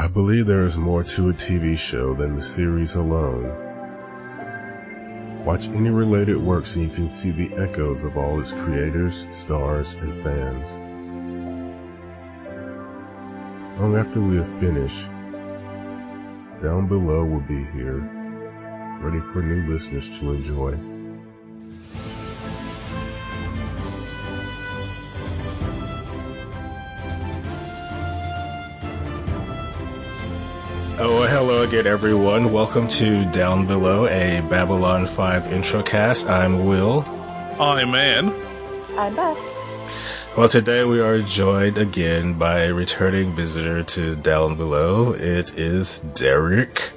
I believe there is more to a TV show than the series alone. Watch any related works and you can see the echoes of all its creators, stars, and fans. Long after we have finished, down below will be here, ready for new listeners to enjoy. Oh, hello again, everyone. Welcome to Down Below, a Babylon 5 intro cast. I'm Will. I'm Ann. I'm Beth. Well, today we are joined again by a returning visitor to Down Below. It is Derek.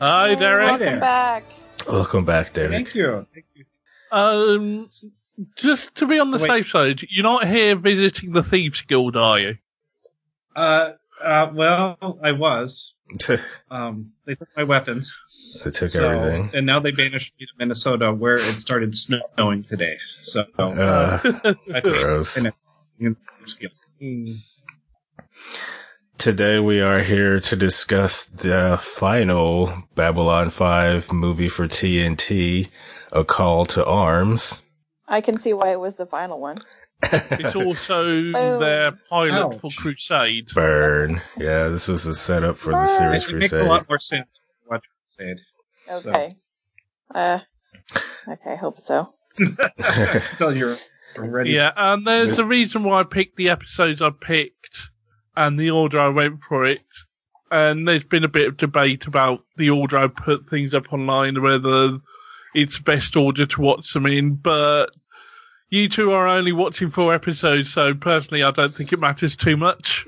Hi, Derek. Welcome there. back. Welcome back, Derek. Thank you. Thank you. Um, just to be on the Wait. safe side, you're not here visiting the Thieves Guild, are you? Uh, uh, well, I was. Um, they took my weapons. they took so- everything. and now they banished me to Minnesota, where it started snowing today. So, Uh, I gross. think- Today we are here to discuss the final Babylon 5 movie for TNT, A Call to Arms. I can see why it was the final one. It's also Oh. their pilot for Crusade. Burn. Yeah, this was a setup for the series It makes a Crusade. lot more sense what you said. So- Okay. Uh, okay, hope so. Until you're ready. Yeah, and there's a reason why I picked the episodes I picked and the order I went for it. And there's been a bit of debate about the order I put things up online, whether it's best order to watch them in. But you two are only watching four episodes, so personally, I don't think it matters too much.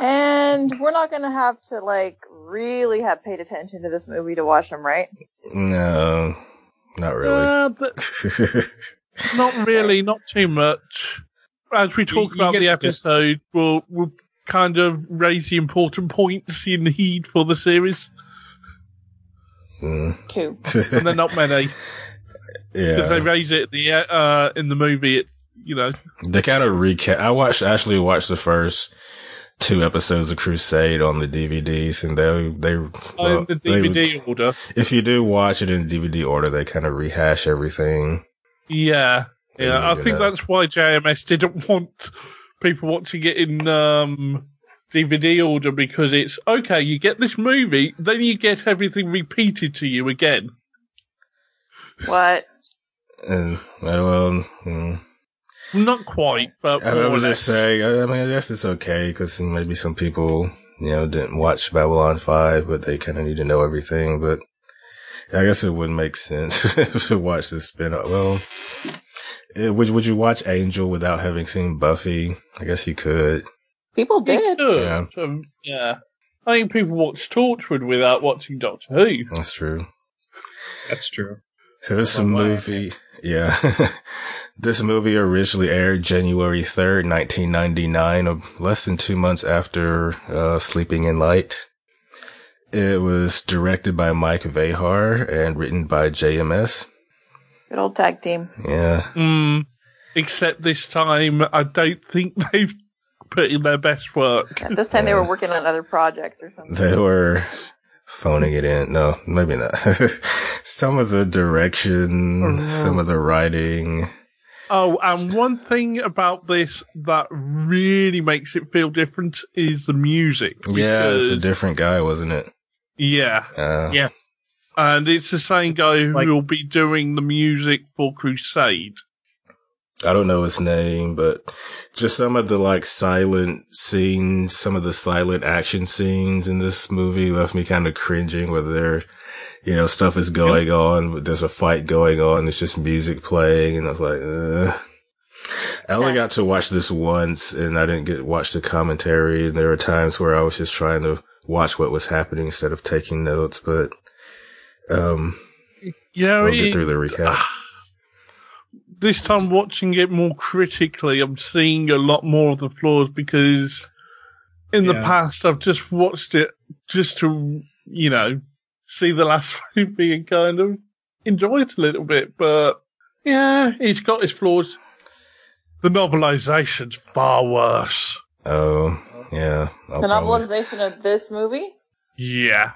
And we're not gonna have to like really have paid attention to this movie to watch them, right? no, not really. Uh, but not really, not too much. As we talk you about the the- episode, we'll, we'll kind of raise the important points you need for the series. Mm. Cool. And they're not many, because they raise it the uh, in the movie. It, you know, they kind of recap. I watched actually watched the first two episodes of Crusade on the DVDs, and they they, in well, the they- DVD order. if you do watch it in DVD order, they kind of rehash everything. Yeah, They yeah. I think out. that's why JMS didn't want people watching it in um, DVD order because it's okay. You get this movie, then you get everything repeated to you again. What? And well, mm, Not quite, but I, more I was just saying. I, I mean, I guess it's okay because maybe some people, you know, didn't watch Babylon Five, but they kind of need to know everything. But I guess it wouldn't make sense to watch the spin off. Well, eh, would would you watch Angel without having seen Buffy? I guess you could. People did. could, Yeah. um, yeah. I think people watch Torchwood without watching Doctor Who. That's true. That's true. So this Well, why? movie, yeah, this movie originally aired January third, nineteen ninety nine, of less than two months after uh, Sleeping in Light. It was directed by Mike Vejar and written by JMS. Good old tag team. Yeah, Mm, except this time, I don't think they've put in their best work. And this time they were working on other projects or something. they were phoning it in. No, maybe not. some of the direction, Oh, no. some of the writing. Oh, and one thing about this that really makes it feel different is the music. Yeah, it's a different guy, wasn't it? Yeah, Uh, Yes. and it's the same guy who Like- will be doing the music for Crusade. I don't know his name, but just some of the like silent scenes, some of the silent action scenes in this movie left me kind of cringing where there, you know, stuff is going on, but there's a fight going on. It's just music playing. And I was like, uh. I only got to watch this once and I didn't get watch the commentary. And there were times where I was just trying to watch what was happening instead of taking notes, but, um, Yeah, we'll get through the recap. This time watching it more critically, I'm seeing a lot more of the flaws because in the Yeah. past I've just watched it just to, you know, see the last movie and kind of enjoy it a little bit. But yeah, it's got its flaws. The novelization's far worse. Oh, yeah. I'll the probably, novelization of this movie Yeah.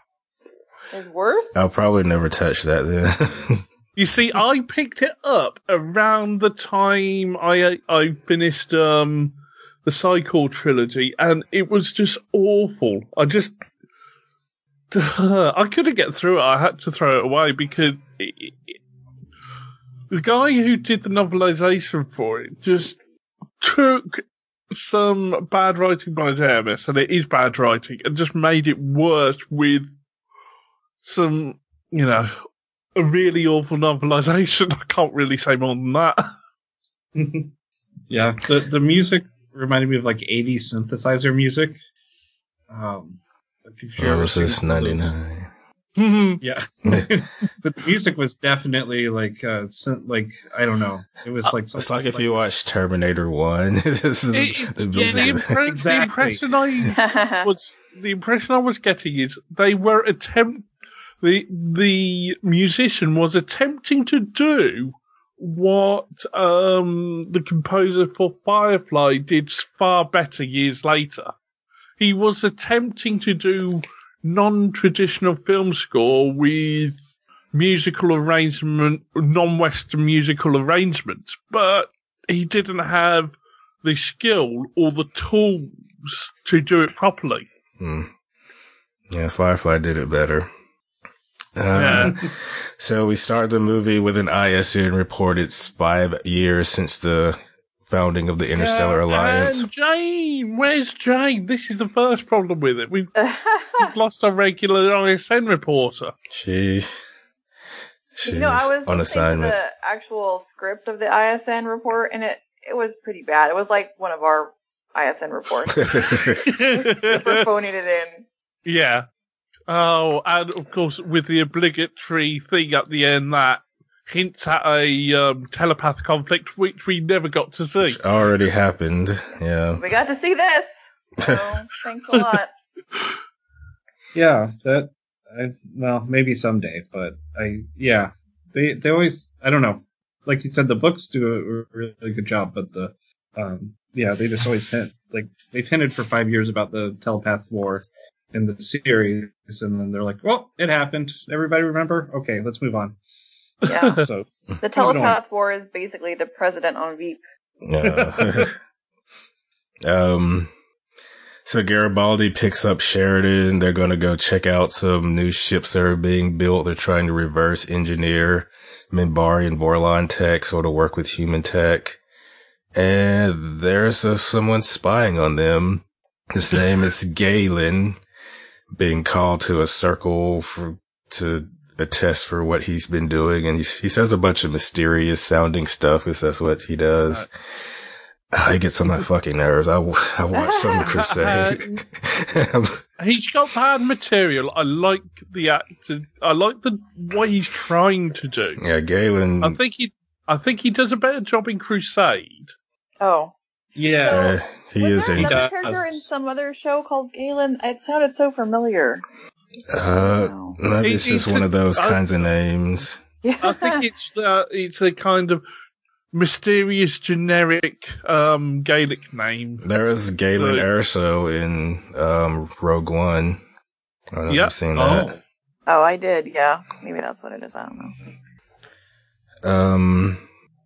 is worse. I'll probably never touch that then. You see, I picked it up around the time I I finished um the Cycle trilogy, and it was just awful. I just I couldn't get through it. I had to throw it away because it, it, the guy who did the novelization for it just took some bad writing by JMS, and it is bad writing, and just made it worse with some, you know, a really awful novelization. I can't really say more than that. yeah, the the music reminded me of like 80s synthesizer music. Um, like if you Or ever was this one those- 99? Yeah, but the music was definitely like uh, syn- like I don't know. It was like It's like something if you watch Terminator 1. this is It- the yeah, music. the, impre- Exactly. the impression I was the impression I was getting is they were attempt the the musician was attempting to do what um the composer for Firefly did far better years later. He was attempting to do non-traditional film score with musical arrangement, non-Western musical arrangements, but he didn't have the skill or the tools to do it properly. Hmm. Yeah, Firefly did it better. Uh, Yeah. So we start the movie with an ISN report. It's five years since the founding of the Interstellar Yeah, Alliance. And Jane, where's Jane? This is the first problem with it. We've, we've lost our regular ISN reporter. She, she's you know, I was on listening to assignment. the actual script of the ISN report, and it it was pretty bad. It was like one of our ISN reports. Super phoning it in. yeah. Oh, and of course, with the obligatory thing at the end that hints at a um, telepath conflict, which we never got to see. Which already happened. Yeah. We got to see this. So thanks a lot. Yeah, that I well maybe someday, but I yeah they they always I don't know like you said the books do a really good job, but the um yeah they just always hint like they've hinted for five years about the telepath war in the series, and then they're like, well, it happened. Everybody remember? Okay, let's move on. Yeah. So The telepath war is basically the president on Veep. Uh, um, so Garibaldi picks up Sheridan. They're going to go check out some new ships that are being built. They're trying to reverse engineer Minbari and Vorlon tech, sort of work with human tech. And there's uh, someone spying on them. His name is Galen, being called to a circle for, to attest for what he's been doing. And he, he says a bunch of mysterious sounding stuff because that's what he does. Uh, ah, I get on my fucking nerves. I, I watched Summer Crusade. He's got bad material. I like the actor. I like the what he's trying to do. yeah, Galen. I think he. I think he does a better job in Crusade. Oh. Yeah, uh, he was is there another character in some other show called Galen? It sounded so familiar. Uh, Wow. maybe it's just one a- of those I- kinds of names. Yeah. I think it's uh, it's a kind of mysterious generic um, Gaelic name. There is Galen Right. Erso in um, Rogue One. I don't know if Yep. you've seen that. oh, I did. Yeah. Maybe that's what it is. I don't know. Um,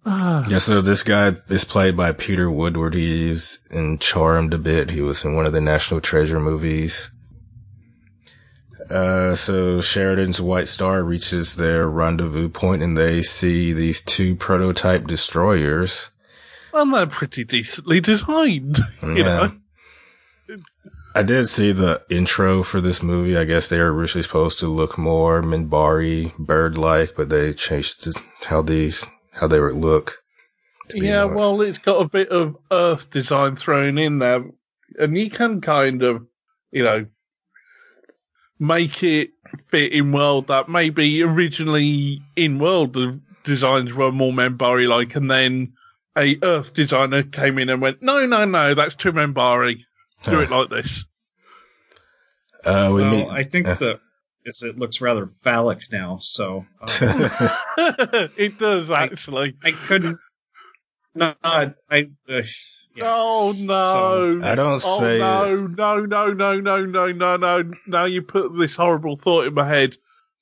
Ah. yeah, so this guy is played by Peter Woodward. He's in Charmed a bit. He was in one of the National Treasure movies. Uh, so Sheridan's White Star reaches their rendezvous point and they see these two prototype destroyers. and they're pretty decently designed. You know, I did see the intro for this movie. I guess they were originally supposed to look more Minbari bird-like, but they changed to how these, how they would look. to yeah. more- Well, it's got a bit of Earth design thrown in there, and you can kind of, you know, make it fit in world that maybe originally in world the designs were more Minbari like, and then a Earth designer came in and went, no, no, no, that's too Minbari. Do it like this. uh, we well, meet. I think uh, the it's, it looks rather phallic now. So um, it does actually. I couldn't. No, I. I uh, Oh no! I don't oh say no, no, no, no, no, no, no, no! Now you put this horrible thought in my head.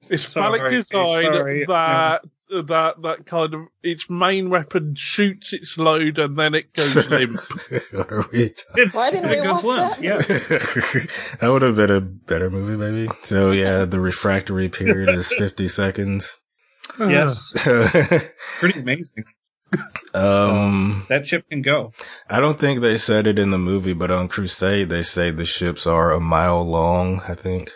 It's Sorry, phallic design sorry. that that that kind of its main weapon shoots its load and then it goes limp. what are we talking Why didn't we It goes watch limp, that? Yeah. that would have been a better movie, maybe. So yeah, the refractory period is 50 seconds. Yes. Pretty amazing. um, That ship can go. I don't think they said it in the movie, but on Crusade, they say the ships are a mile long, I think.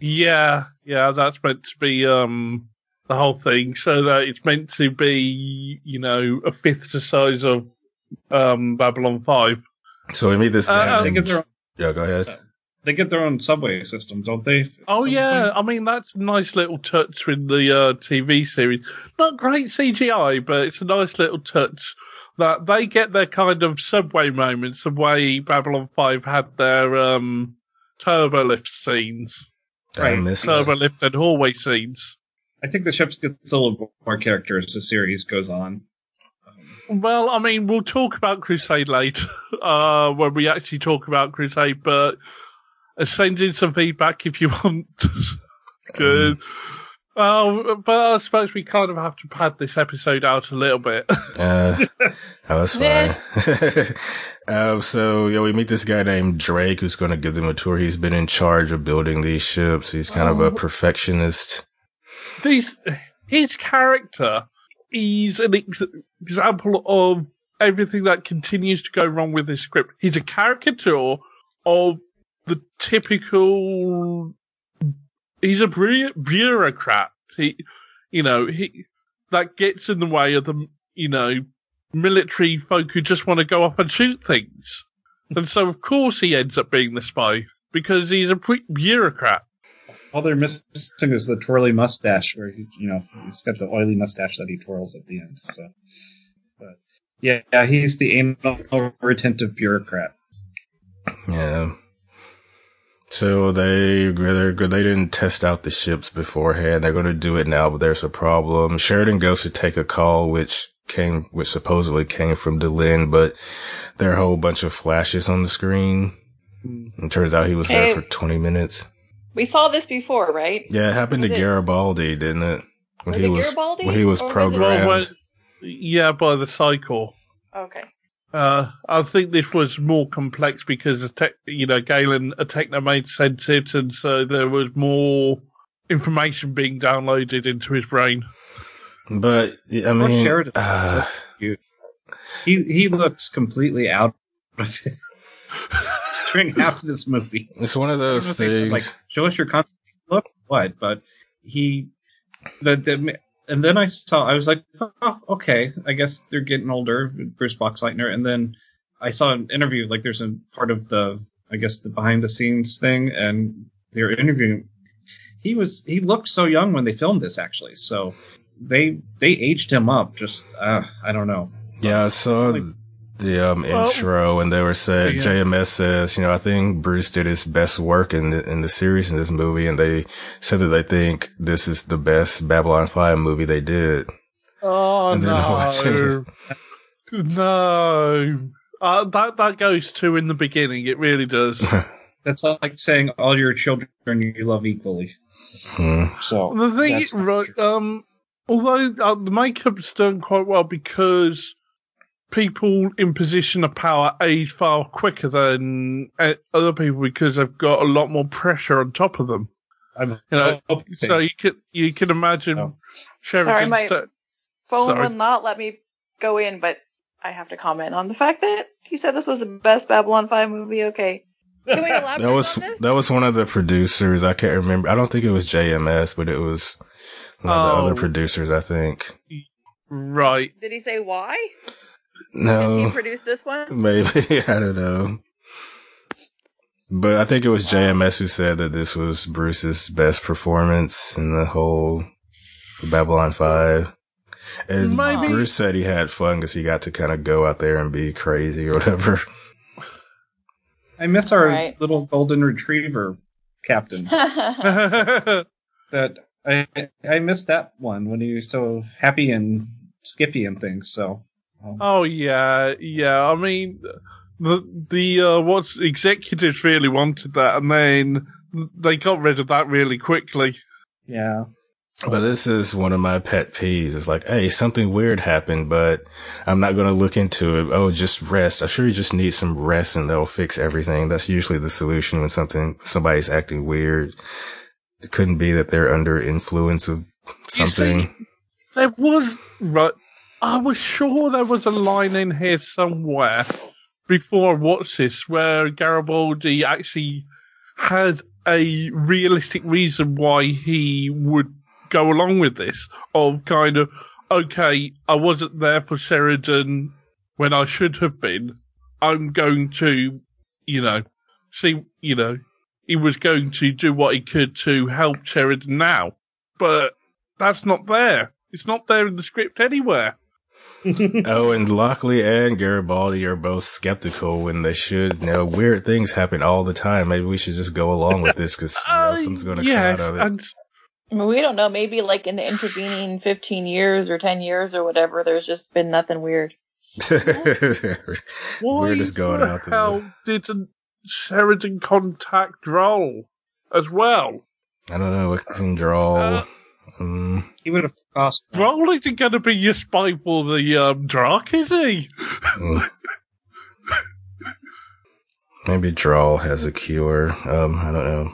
Yeah, yeah, that's meant to be um the whole thing. So that it's meant to be, you know, a fifth the size of um Babylon Five. So we meet this Uh, guy. uh, They named- get their own, yeah, go ahead. they get their own subway system, don't they? Oh some yeah, point? I mean that's a nice little touch with the uh, TV series. Not great CGI, but it's a nice little touch that they get their kind of subway moments the way Babylon Five had their um turbo lift scenes, I Right. turbo lift and hallway scenes. I think the ships gets a little more character as the series goes on. Um, Well, I mean, we'll talk about Crusade later uh, when we actually talk about Crusade, but uh, send in some feedback if you want. Good. Oh, but I suppose we kind of have to pad this episode out a little bit. Uh, oh, that's fine. um, so yeah, we meet this guy named Drake who's going to give them a tour. He's been in charge of building these ships. He's kind of a Oh. perfectionist. His character is an ex- example of everything that continues to go wrong with this script. He's a caricature of the typical. He's a bu- bureaucrat. He, you know, he that gets in the way of the, you know, military folk who just want to go off and shoot things. And so, of course, he ends up being the spy because he's a bureaucrat. All they're missing is the twirly mustache, where he, you know he's got the oily mustache that he twirls at the end. So, but yeah, yeah he's the anal retentive bureaucrat. Yeah. So they they're. They didn't test out the ships beforehand. They're going to do it now, but there's a problem. Sheridan goes to take a call, which came, which supposedly came from Delenn, but there are a whole bunch of flashes on the screen. Hmm. It turns out he was Hey. there for 20 minutes. We saw this before, right? Yeah, it happened to it- Garibaldi, didn't it? When Was he it was Garibaldi, when he was or was programmed. Well, when- yeah, by the cycle. Okay. Uh, I think this was more complex because, the tech, you know, Galen, a technomage sent it, and so there was more information being downloaded into his brain. But I Poor mean, Sheridan. uh, He he looks completely out of it during half of this movie. it's one of I don't know those they said, things. like, show us your con- look what, but he the the and then I saw I was like, oh, okay, I guess they're getting older, Bruce Boxleitner, and then I saw an interview like there's a part of the I guess the behind the scenes thing, and they were interviewing. He was he looked so young when they filmed this actually, so they they aged him up. Just uh, I don't know. Yeah, so the um, Well, intro, and they were saying yeah. JMS says, you know, I think Bruce did his best work in the in the series in this movie, and they said that they think this is the best Babylon Five movie they did. Oh And then I watched no, no! Uh, that that goes to in the beginning. It really does. That's like saying all your children you love equally. Hmm. So the thing is, right, um, although uh, the makeup's done quite well because people in position of power age far quicker than uh, other people because they've got a lot more pressure on top of them. I'm You know, hoping- So you can you can imagine Oh. Sheridan Sorry, my- sta- Phone Sorry. will not let me go in, but I have to comment on the fact that he said this was the best Babylon 5 movie. Okay. Can we elaborate That was on this? that was one of the producers. I can't remember. I don't think it was JMS, but it was one of the Oh. other producers. I think. Oh. right. Did he say why? Did he No, produce this one? maybe I don't know. But I think it was JMS who said that this was Bruce's best performance in the whole Babylon 5. And Maybe- Bruce said he had fun because he got to kind of go out there and be crazy or whatever. I miss our Right. little golden retriever captain. That I I missed that one when he was so happy and skippy and things. So um, oh yeah, yeah. I mean, the the uh, what executives really wanted that, and then they got rid of that really quickly. Yeah. But this is one of my pet peeves. It's like, hey, something weird happened, but I'm not going to look into it. Oh, just rest. I'm sure you just need some rest and that'll fix everything. That's usually the solution when something, somebody's acting weird. It couldn't be that they're under influence of something. see, there was right. I was sure there was a line in here somewhere before I watched this where Garibaldi actually had a realistic reason why he would go along with this. Of kind of, okay, I wasn't there for Sheridan when I should have been. I'm going to, you know, see, you know, he was going to do what he could to help Sheridan now. But that's not there. It's not there in the script anywhere. Oh, and Lockley and Garibaldi are both skeptical when they should. You know, weird things happen all the time. Maybe we should just go along with this because you know, Uh, something's going to yes, come out of it. I mean, we don't know. Maybe like in the intervening 15 years or 10 years or whatever, there's just been nothing weird. why We're just going the out there. hell didn't Sheridan contact Draal as well? I don't know. What can draw? Uh, mm, He would have cost. Draal isn't going to be your spy for the um, Drakh, is he? mm. Maybe Draal has a cure. Um, I don't know.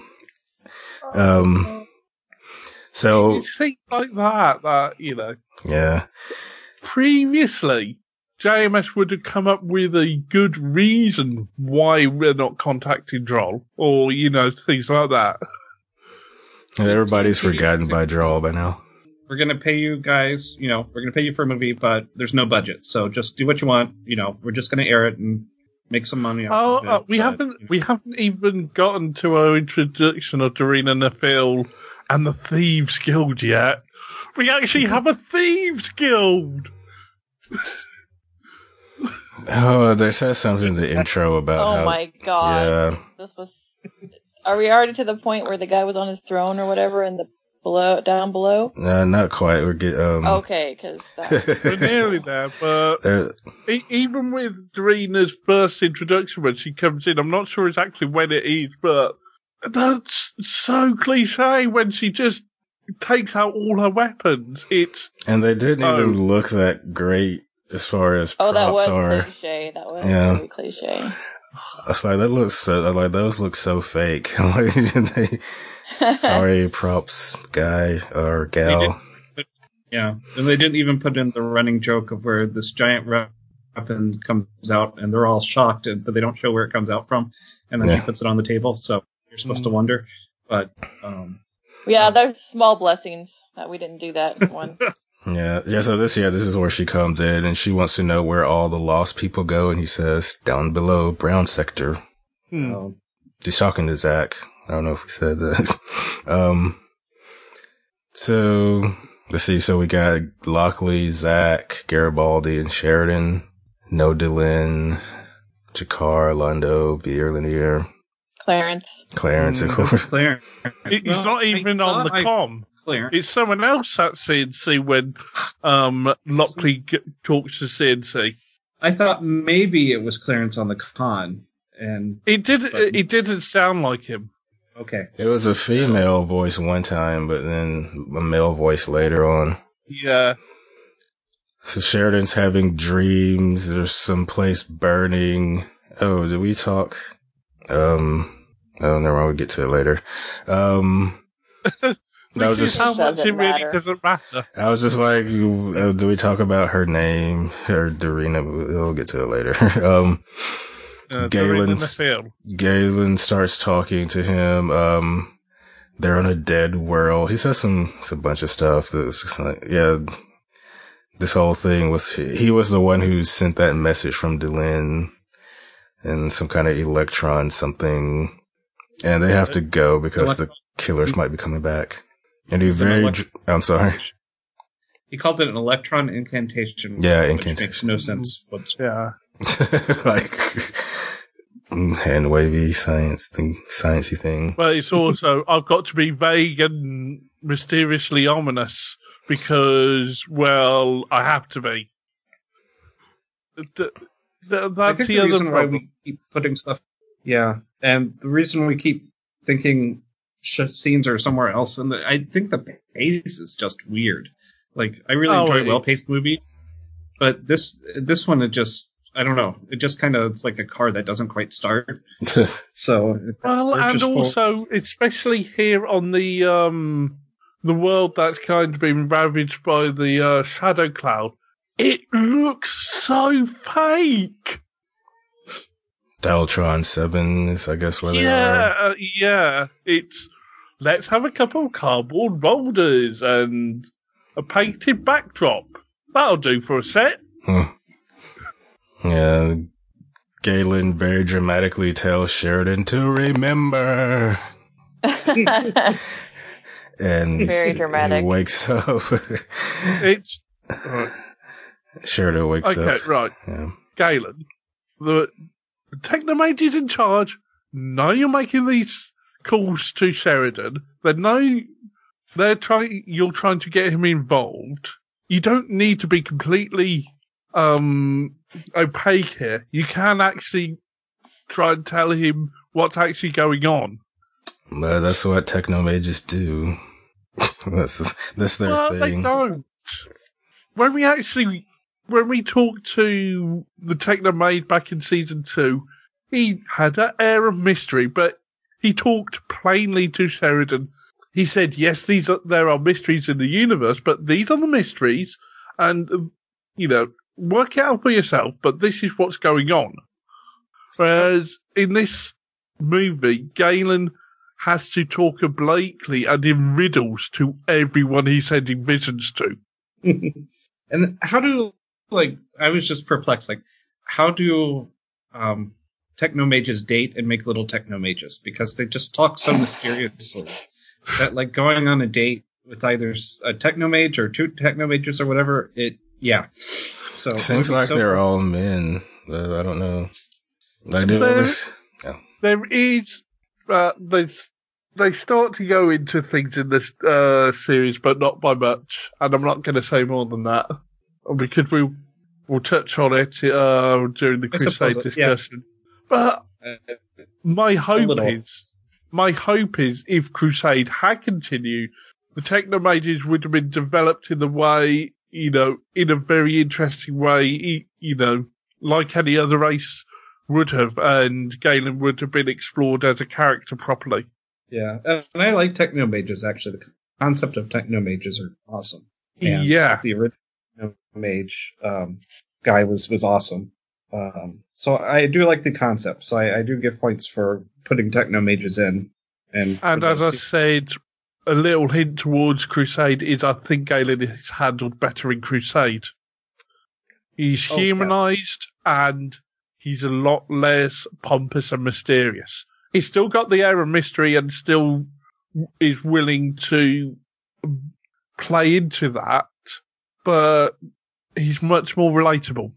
Um, so It seems like that, that, you know, yeah, previously, JMS would have come up with a good reason why we're not contacting Draal, or, you know, things like that. And everybody's forgotten by series. Draal by now. We're gonna pay you guys. You know, we're gonna pay you for a movie, but there's no budget, so just do what you want. You know, we're just gonna air it and make some money. off Oh, of it, uh, we but, haven't you know. we haven't even gotten to our introduction of Dureena Nafeel and the Thieves Guild yet. We actually have a Thieves Guild. Oh, there says something in the intro about oh how. my god. Yeah, This was. Are we already to the point where the guy was on his throne or whatever in the below, down below? uh, not quite. We're get um. Okay, because We're nearly there, but there- e- even with Dureena's first introduction when she comes in, I'm not sure exactly when it is, but that's so cliche when she just takes out all her weapons. It's and they didn't Oh. even look that great as far as oh, that was are. cliche. That was Yeah. very cliche. It's like that looks so like those look so fake. Like, they- sorry, props guy or gal. Yeah, and they didn't even put in the running joke of where this giant weapon comes out, and they're all shocked, and- but they don't show where it comes out from, and then Yeah. he puts it on the table, so you're supposed to wonder. But um, yeah, those small blessings that we didn't do that one. Yeah, yeah. So this, yeah, this is where she comes in, and she wants to know where all the lost people go, and he says down below, brown sector. hmm. um, He's talking to Zach. I don't know if we said that. um, so let's see. So we got Lockley, Zach, Garibaldi, and Sheridan. No Delenn, G'Kar, Londo, Vir, Lennier, Clarence. Clarence, of Mm. course. Clarence. He's not even on the thought com. Claire, It's someone else at CNC when um, Lockley g- talks to CNC. I thought maybe it was Clarence on the con, and It did. But- It didn't sound like him. okay, It was a female voice one time, but then a male voice later on. Yeah. So Sheridan's having dreams. There's some place burning. Oh, did we talk? Um, oh, never mind. We'll get to it later. Um, that was just, how much it really matter. doesn't matter. I was just like, uh, do we talk about her name or Dureena? We'll get to it later. um, Uh, they're in the Galen's- field. Galen starts talking to him. Um, they're on a dead world. He says some, some bunch of stuff that's just like, yeah, this whole thing was, he was the one who sent that message from Delenn and some kind of electron something. And they have to go because the killers might be coming back. And he It's an very, elec- I'm sorry. he called it an electron incantation. Yeah, which incantation. makes no sense. What's Yeah. like, mm, hand wavy science thing, sciencey thing. But it's also I've got to be vague and mysteriously ominous because, well, I have to be. Th- th- I that's think the, the other reason why problem. we keep putting stuff. Yeah, and the reason we keep thinking sh- scenes are somewhere else, and the, I think the pace is just weird. Like I really Oh, enjoy well paced movies, but this this one it just I don't know. It just kind of it's like a car that doesn't quite start. So Well, and just full- also, especially here on the um the world that's kind of been ravaged by the uh, shadow cloud, it looks so fake. Daltron Sevens, I guess, where they yeah, are. uh, yeah. It's let's have a couple of cardboard boulders and a painted backdrop. That'll do for a set. Yeah. Galen very dramatically tells Sheridan to remember. And Very he dramatic. wakes up. It's right, Sheridan wakes okay, up. right. Yeah. Galen, the, the Technomage is in charge. Know you're making these calls to Sheridan. They know they're trying. You're trying to get him involved. You don't need to be completely um, opaque here. You can actually try and tell him what's actually going on. But that's what technomages do. that's that's their well, they thing. don't. When we actually, when we talked to the Technomage back in season two, he had an air of mystery, but he talked plainly to Sheridan. He said, "Yes, these are there are mysteries in the universe, but these are the mysteries, and you know, work it out for yourself. But this is what's going on." Whereas in this movie, Galen has to talk obliquely and in riddles to everyone he's sending visions to. and how do like I was just perplexed. Like, how do um, techno mages date and make little techno mages? Because they just talk so mysteriously that like going on a date with either a techno mage or two techno mages or whatever. It yeah. So Seems like so- they're all men. I don't know. I did They're- always. There is, uh, there's, they start to go into things in this uh, series, but not by much. And I'm not going to say more than that because we will touch on it uh, during the I Crusade yeah. discussion. But Uh, my hope is, my hope is, if Crusade had continued, the Technomages would have been developed in the way, you know, in a very interesting way, you know, like any other race would have, and Galen would have been explored as a character properly. yeah, and I like techno mages actually. The concept of techno mages are awesome. And yeah, the original mage um, guy was was awesome. Um, so I do like the concept. So I, I do give points for putting techno mages in. And and as I said, a little hint towards Crusade is I think Galen is handled better in Crusade. He's Oh, yeah. humanized and he's a lot less pompous and mysterious. He's still got the air of mystery and still is willing to play into that, but he's much more relatable.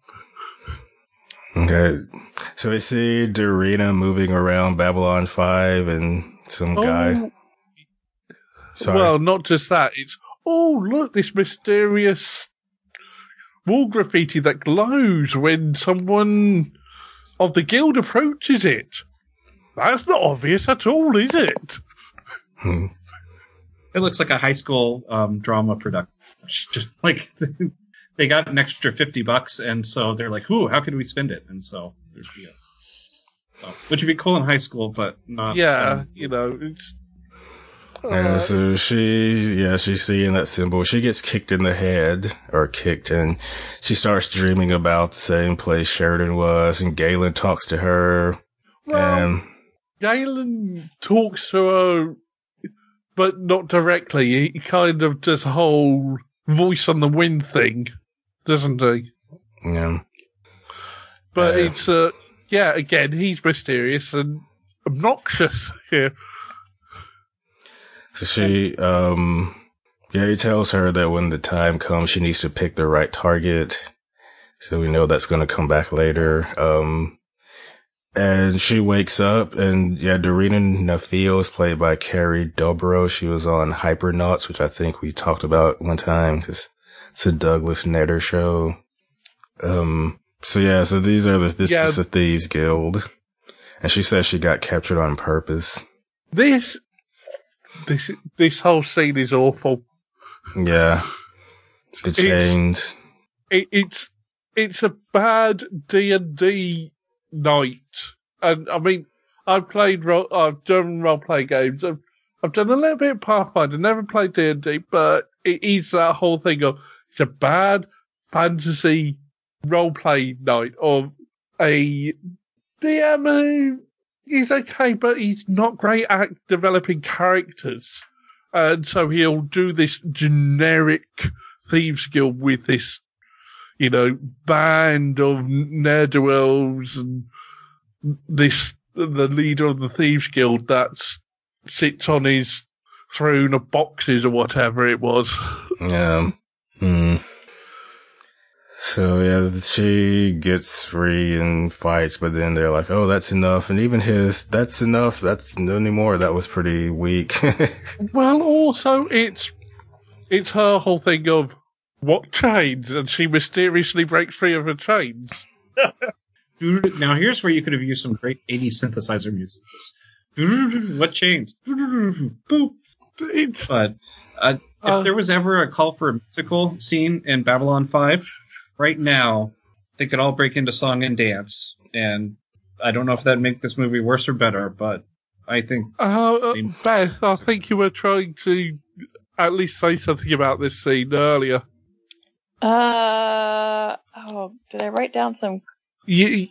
Okay. So we see Dureena moving around Babylon 5 and some guy. Oh, Sorry. Well, not just that. It's oh look, this mysterious wall graffiti that glows when someone of the guild approaches it. That's not obvious at all, is it? Hmm. it looks like a high school um, drama production. like they got an extra fifty bucks, and so they're like, "Ooh, how could we spend it?" And so there's yeah. So, which would be cool in high school, but not. yeah, um, you know, it's. Yeah, uh, so she, yeah, she's seeing that symbol. She gets kicked in the head, or kicked, and she starts dreaming about the same place Sheridan was, and Galen talks to her, well, and Galen talks to her, but not directly. He kind of does a whole voice on the wind thing, doesn't he? yeah, But Yeah. it's uh yeah, again, he's mysterious and obnoxious here. so she, um, yeah, he tells her that when the time comes, she needs to pick the right target. So we know that's going to come back later. Um, and she wakes up and yeah, Dureena Nafeel is played by Carrie Dobro. She was on Hypernauts, which I think we talked about one time because it's a Douglas Netter show. Um, So yeah, so these are the this Yeah. is the thieves guild, and she says she got captured on purpose. This, this, this whole scene is awful. Yeah, the chains. It, it's, it's a bad D and D night, and I mean, I've played role, I've done role play games. I've, I've done a little bit of Pathfinder, never played D and D, but it is that whole thing of it's a bad fantasy role play night of a DM who is okay, but he's not great at developing characters. And so he'll do this generic thieves guild with this, you know, band of ne'er-do-wells and this, the leader of the thieves guild that sits on his throne of boxes or whatever it was. Yeah. Hmm. So yeah, she gets free and fights, but then they're like, "Oh, that's enough." And even his, "That's enough." That's no anymore. That was pretty weak. Well, also it's it's her whole thing of what chains, and she mysteriously breaks free of her chains. Now here's where you could have used some great 80s synthesizer music. What chains? Boop. It's But uh, if Uh, there was ever a call for a musical scene in Babylon 5, right now, they could all break into song and dance. And I don't know if that'd make this movie worse or better, but I think uh, uh, Beth. I think you were trying to at least say something about this scene earlier. Uh oh, did I write down some? You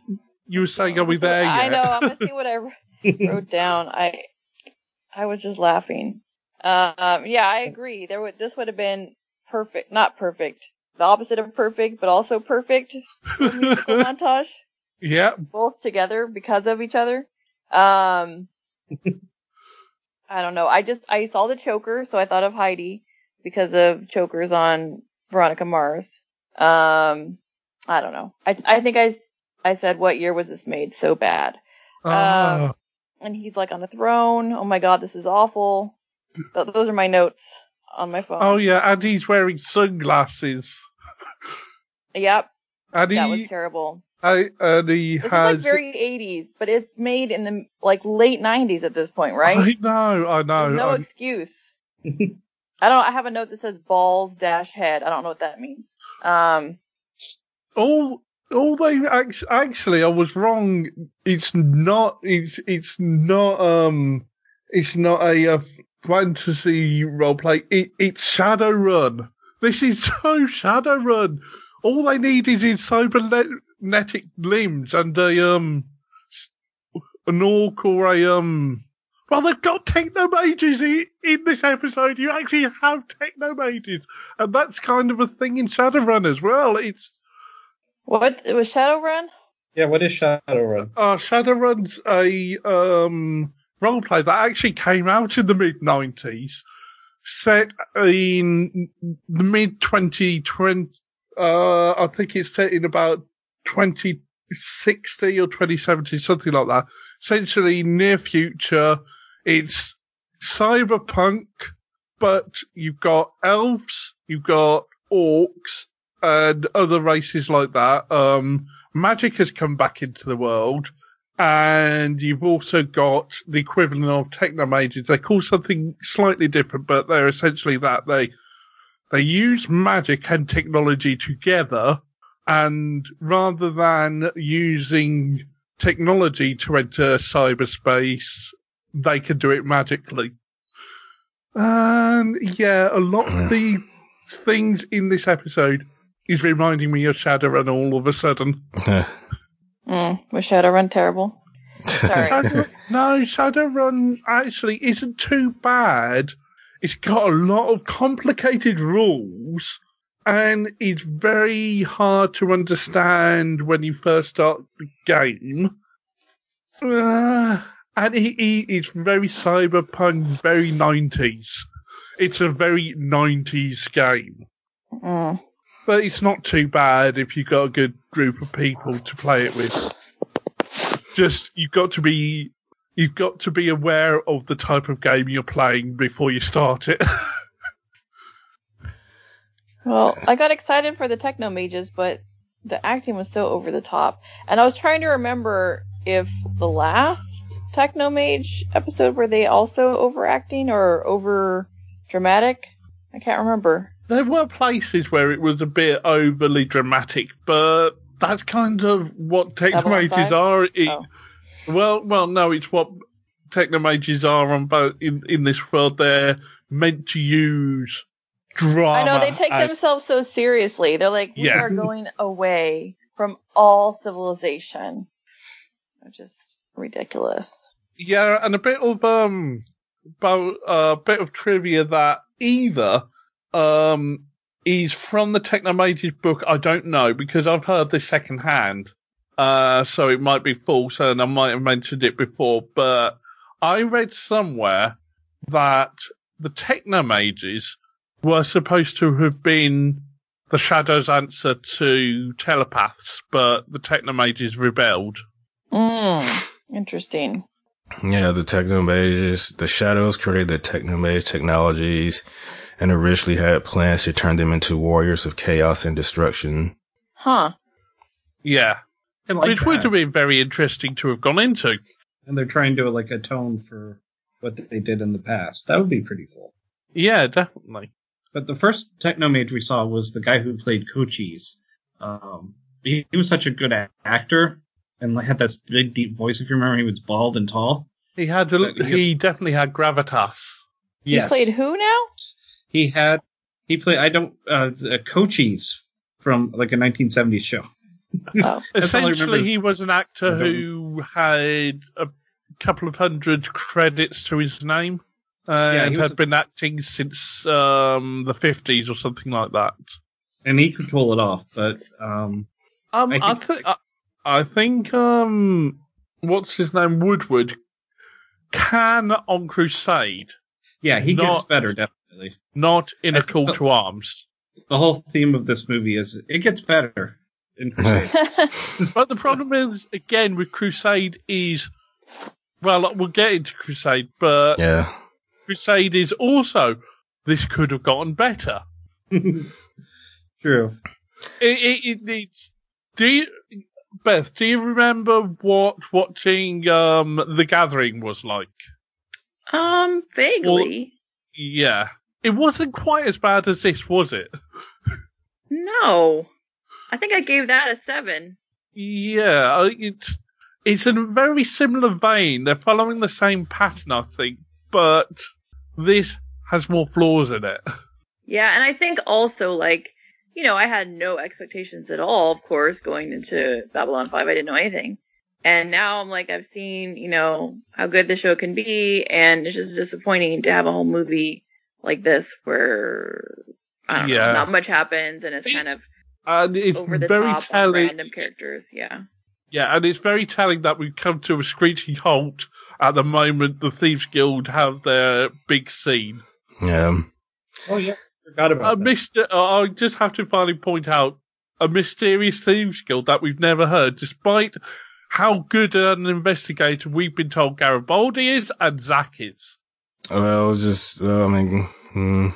you were saying, "Are we there yet?" I know. I'm gonna see what I wrote down. I I was just laughing. Um, yeah, I agree. There would this would have been perfect, not perfect, the opposite of perfect, but also perfect montage, yeah, both together because of each other. Um, I don't know. I just I saw the choker, so I thought of Heidi because of chokers on Veronica Mars. Um, I don't know. I I think I I said what year was this made so bad? Ah, and he's like on a throne. Oh my god, this is awful. Th- those are my notes on my phone. oh yeah, and he's wearing sunglasses, Yep, and that he was terrible. I, and he This has. is like very 80s, but it's made in the like late 90s at this point, right? I know, I know. There's no I'm- excuse. I don't. I have a note that says balls dash head. I don't know what that means. Um, all all they actually I was wrong. It's not. It's it's not. Um. It's not a, uh fantasy role play. It, it's Shadowrun. This is so Shadowrun. All they need is his cybernetic limbs and a um an orc or a um. Well, they've got techno mages in, in this episode. You actually have techno mages, and that's kind of a thing in Shadowrun as well. It's what it was Shadowrun? yeah. What is Shadowrun? uh, Shadowrun's a um, role play that actually came out in the mid 90s, set in the mid 2020. Uh, I think it's set in about 2060 or 2070, something like that. Essentially, near future. It's cyberpunk, but you've got elves, you've got orcs, and other races like that. Um, magic has come back into the world, and you've also got the equivalent of technomages. They call something slightly different, but they're essentially that they they use magic and technology together, and rather than using technology to enter cyberspace, they can do it magically. And yeah, a lot of the things in this episode is reminding me of Shadowrun all of a sudden. Mm, was Shadowrun terrible? Sorry. Shadow, no, Shadowrun actually isn't too bad. It's got a lot of complicated rules and it's very hard to understand when you first start the game. Uh, and it, it, it's very cyberpunk, very 90s. It's a very 90s game. Mm. But it's not too bad if you've got a good group of people to play it with. Just you've got to be you've got to be aware of the type of game you're playing before you start it. Well, I got excited for the techno mages, but the acting was so over the top. And I was trying to remember if the last Techno Mage episode were they also overacting or over dramatic? I can't remember. There were places where it was a bit overly dramatic, but that's kind of what techno Babylon mages 5? are. It, Oh. Well, well, no, it's what technomages are on both in in this world. They're meant to use drama. I know they take as- themselves so seriously. They're like, we Yeah. are going away from all civilization. Which is ridiculous. Yeah, and a bit of um, about a uh, bit of trivia that either um is from the Technomages book. I don't know because I've heard this secondhand, uh, so it might be false, and I might have mentioned it before. But I read somewhere that the Technomages were supposed to have been the Shadow's answer to telepaths, but the Technomages rebelled. Mm, interesting. Yeah, the Technomages, the Shadows created the Technomage technologies and originally had plans to turn them into warriors of chaos and destruction. Huh. Yeah. Like Which would have been very interesting to have gone into. And they're trying to like atone for what they did in the past. That would be pretty cool. Yeah, definitely. But the first Technomage we saw was the guy who played Cochise. Um, he, he was such a good a- actor and had that big deep voice. If you remember, he was bald and tall. He had a, But he- he definitely had gravitas. He played who now? He had he played I don't uh, uh Cochise from like a 1970s show. Oh. That's all I Essentially, he was an actor who had a couple of hundred credits to his name uh, Yeah, and he was had a- been acting since um, the 50s or something like that. and he could pull it off. But um, Um, I I, think- I, I think um, what's his name Woodward can on Crusade, yeah, he gets better definitely. not in I a think call the- to arms. The whole theme of this movie is it gets better. In Crusade. But the problem is, again, with Crusade is, well, we'll get into Crusade, but Yeah. Crusade is also this could have gotten better. True. It, it, it needs. Do you, Beth? Do you remember what watching um The Gathering was like? um, vaguely. Yeah, it wasn't quite as bad as this, was it? No. I think I gave that a seven. Yeah, it's it's in a very similar vein. They're following the same pattern, I think, but this has more flaws in it. Yeah, and I think also like, you know, I had no expectations at all, of course, going into Babylon 5. I didn't know anything. And now I'm like, I've seen, you know, how good the show can be, and it's just disappointing to have a whole movie like this where, I don't Yeah. know, not much happens, and it's kind of And it's over the very top telling. random characters. Yeah. Yeah, and it's very telling that we've come to a screeching halt at the moment the Thieves Guild have their big scene. Yeah. Oh yeah, forgot about A that. Mister, uh, I just have to finally point out a mysterious Thieves Guild that we've never heard, despite how good an investigator we've been told Garibaldi is and Zach is. Well, just, well, I mean, hmm.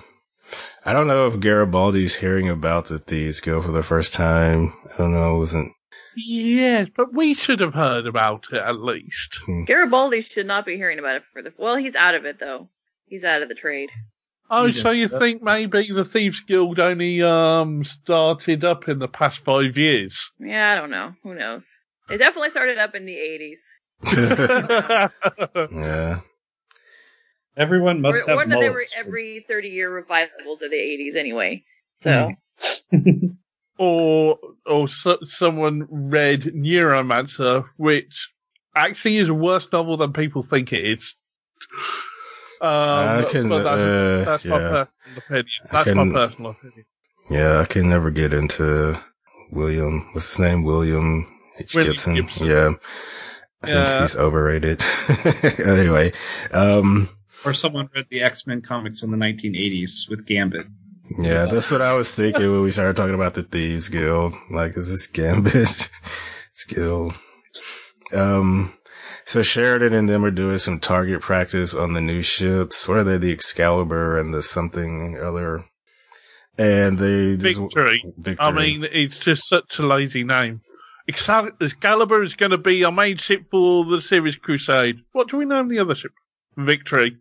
I don't know if Garibaldi's hearing about the Thieves Guild for the first time. I don't know. It wasn't, Yes, but we should have heard about it at least. Garibaldi should not be hearing about it for the. Well, he's out of it though. He's out of the trade. Oh, so a- you think maybe the Thieves Guild only um started up in the past five years? Yeah, I don't know. Who knows? It definitely started up in the 80s. yeah. Everyone must or, have or no, they were every 30 year revivals of the 80s anyway. So, or or so, someone read Neuromancer, which actually is a worse novel than people think it is. Um, I can, but that's, uh, that's my personal opinion. That's can- my personal opinion. Yeah, I can never get into William. What's his name? William H. William Gibson. Gibson. Yeah. I Yeah. think he's overrated. anyway, um, or someone read the X Men comics in the 1980s with Gambit. yeah, that's what I was thinking when we started talking about the Thieves Guild. Like, is this Gambit Guild? Um, so Sheridan and them are doing some target practice on the new ships. What are they? The Excalibur and the something other. And they just, Victory. victory. I mean, it's just such a lazy name. Excal- Excalibur is going to be our main ship for the series Crusade. What do we name the other ship? Victory.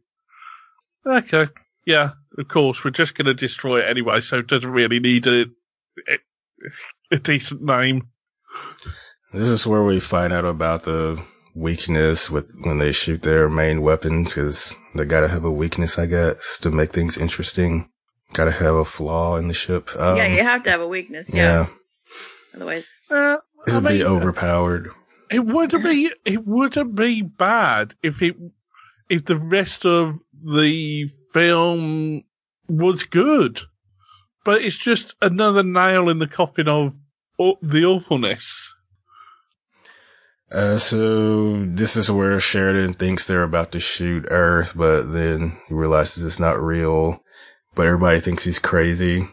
Okay. Yeah, of course. We're just going to destroy it anyway, so it doesn't really need a, a, a decent name. This is where we find out about the weakness with when they shoot their main weapons because they gotta have a weakness, I guess, to make things interesting. Gotta have a flaw in the ship. Um, yeah, you have to have a weakness. Yeah. yeah. Otherwise, Uh, This I would be overpowered. It wouldn't be. It wouldn't be bad if it if the rest of the film was good, but it's just another nail in the coffin of aw- the awfulness. Uh, so this is where Sheridan thinks they're about to shoot Earth, but then he realizes it's not real, but everybody thinks he's crazy.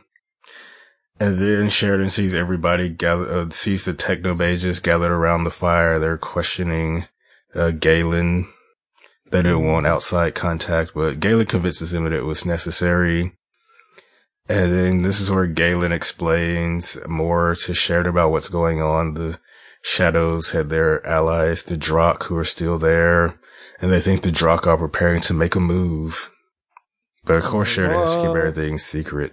And then Sheridan sees everybody gather, uh, sees the techno mages gathered around the fire. They're questioning, uh, Galen. They didn't want outside contact, but Galen convinces him that it was necessary. And then this is where Galen explains more to Sheridan about what's going on. The Shadows had their allies, the Drakh, who are still there, and they think the Drakh are preparing to make a move. But of course, Sheridan has to keep everything secret.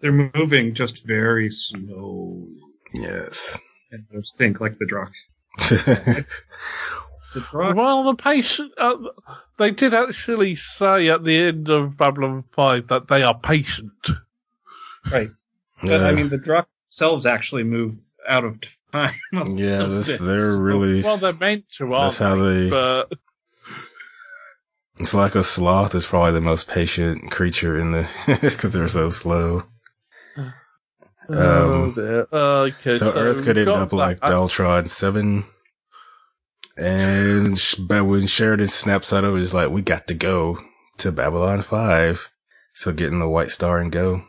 They're moving just very slow. Yes. And I think like the Drakh. The Drakh. Well, the patient. Uh, they did actually say at the end of Babylon Five that they are patient. Right. But yeah, I mean, the Drakh themselves actually move out of time. yeah, this, they're really, Well, they're meant to. That's how they, But it's like a sloth is probably the most patient creature in the, cause they're so slow. oh Um, dear. Okay, So, Earth could end up like that. Daltron 7. And, but when Sheridan snaps out of it, it's like, we got to go to Babylon 5. So get in the White Star and go.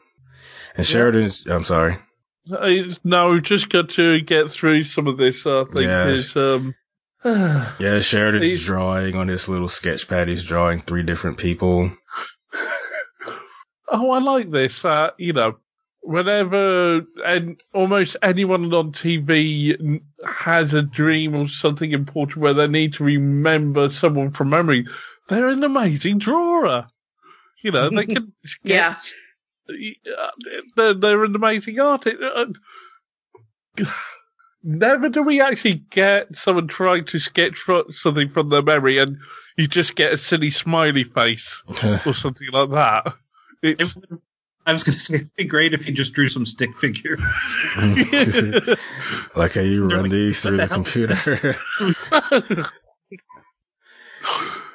And Sheridan's, I'm sorry. No, we've just got to get through some of this. I think Yeah. is um. Yeah, Sheridan's He's- drawing on his little sketch pad. He's drawing three different people. oh, I like this. Uh, you know, whenever and almost anyone on TV has a dream or something important where they need to remember someone from memory, they're an amazing drawer. You know, they can Yeah. sketch. Uh, They're, they're an amazing artist. Uh, Never do we actually get someone trying to sketch fro- something from their memory and you just get a silly smiley face or something like that. It's, I was going to say it'd be great if he just drew some stick figures. like how you They're run like, these through the the, computer.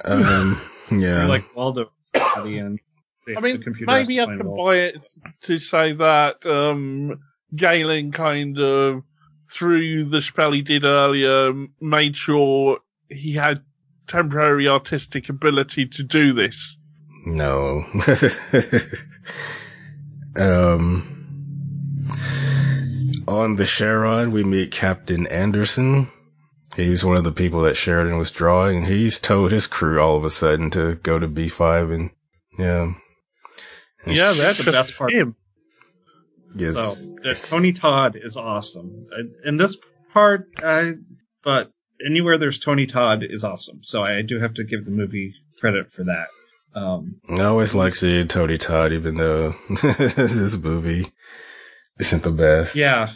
um, yeah. They're like Waldo at the end. The- I mean, the computer has maybe to I find can buy it to say that um, Galen kind of, through the spell he did earlier, made sure he had temporary artistic ability to do this. No. um, on the Charon, we meet Captain Anderson. He's one of the people that Sheridan was drawing, and he's told his crew all of a sudden to go to B5 and, yeah. And yeah, that's the just best part. him. Yes. So uh, Tony Todd is awesome Uh, in this part, I, but anywhere there's Tony Todd is awesome. So I do have to give the movie credit for that. Um, I always like seeing Tony Todd, even though this movie isn't the best. yeah,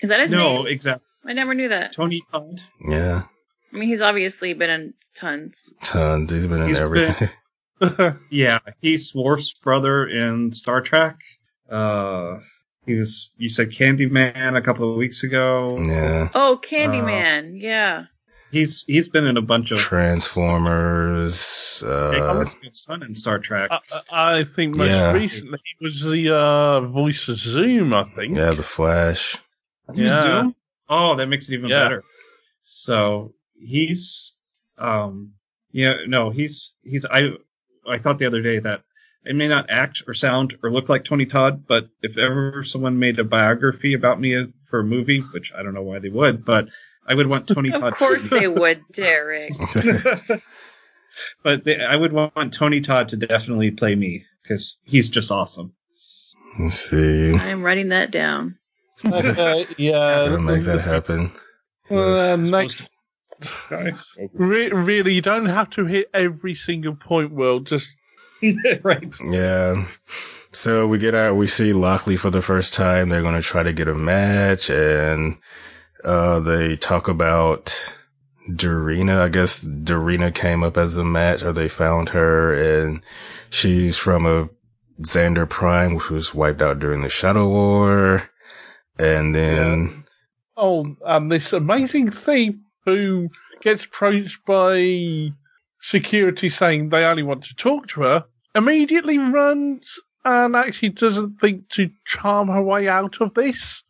is that his no, name? exactly. I never knew that. Tony Todd. Yeah. I mean, he's obviously been in tons. Tons. He's been in He's everything. Yeah, he's Worf's brother in Star Trek. Uh, he was. You said Candyman a couple of weeks ago. yeah. Oh, Candyman. yeah. He's he's been in a bunch of. Transformers. Jake Uh, Ellison's son in Star Trek. I, I I think most Yeah. recently he was the uh, voice of Zoom, I think. yeah, The Flash. Yeah. Zoom? Oh, that makes it even Yeah. better. So he's um yeah, no, he's he's I I thought the other day that it may not act or sound or look like Tony Todd, but if ever someone made a biography about me uh, for a movie, which I don't know why they would, but I would want Tony Todd. Of course they would, Derek. but they, I would want Tony Todd to definitely play me because he's just awesome. Let's see. I'm writing that down. Okay, yeah. Gotta make that happen. Uh, next. Re- really, you don't have to hit every single point, Will. Just right. Yeah. So we get out, we see Lockley for the first time. They're going to try to get a match and, uh, they talk about Dureena. I guess Dureena came up as a match or they found her and she's from a Xander Prime, which was wiped out during the Shadow War. And then, oh, and this amazing thief who gets approached by security saying they only want to talk to her immediately runs and actually doesn't think to charm her way out of this.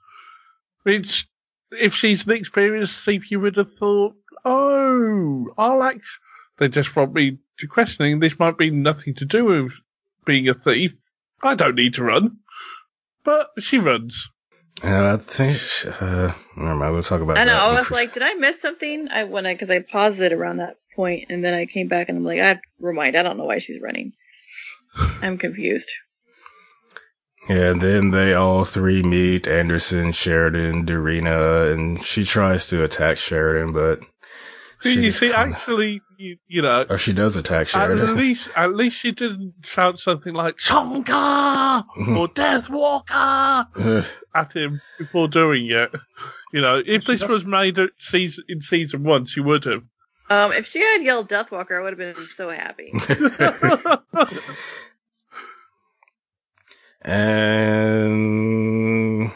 If she's an experienced thief, you would have thought, oh, I'll act. They just want me to questioning. This might be nothing to do with being a thief. I don't need to run, but she runs. Uh, I think, uh, never mind. We'll talk about I know. that. I was Chris- like, did I miss something? I when I because I paused it around that point, and then I came back and I'm like, I remind. I don't know why she's running. I'm confused. Yeah, and then they all three meet Anderson, Sheridan, Dureena, and she tries to attack Sheridan, but See, you see, kinda- actually, you, you know, or she does attack At least, at least she didn't shout something like "Songa" or "Deathwalker" at him before doing it. You know, if She this does- was made season, in season one, she would have. Um, if she had yelled Deathwalker, I would have been so happy. and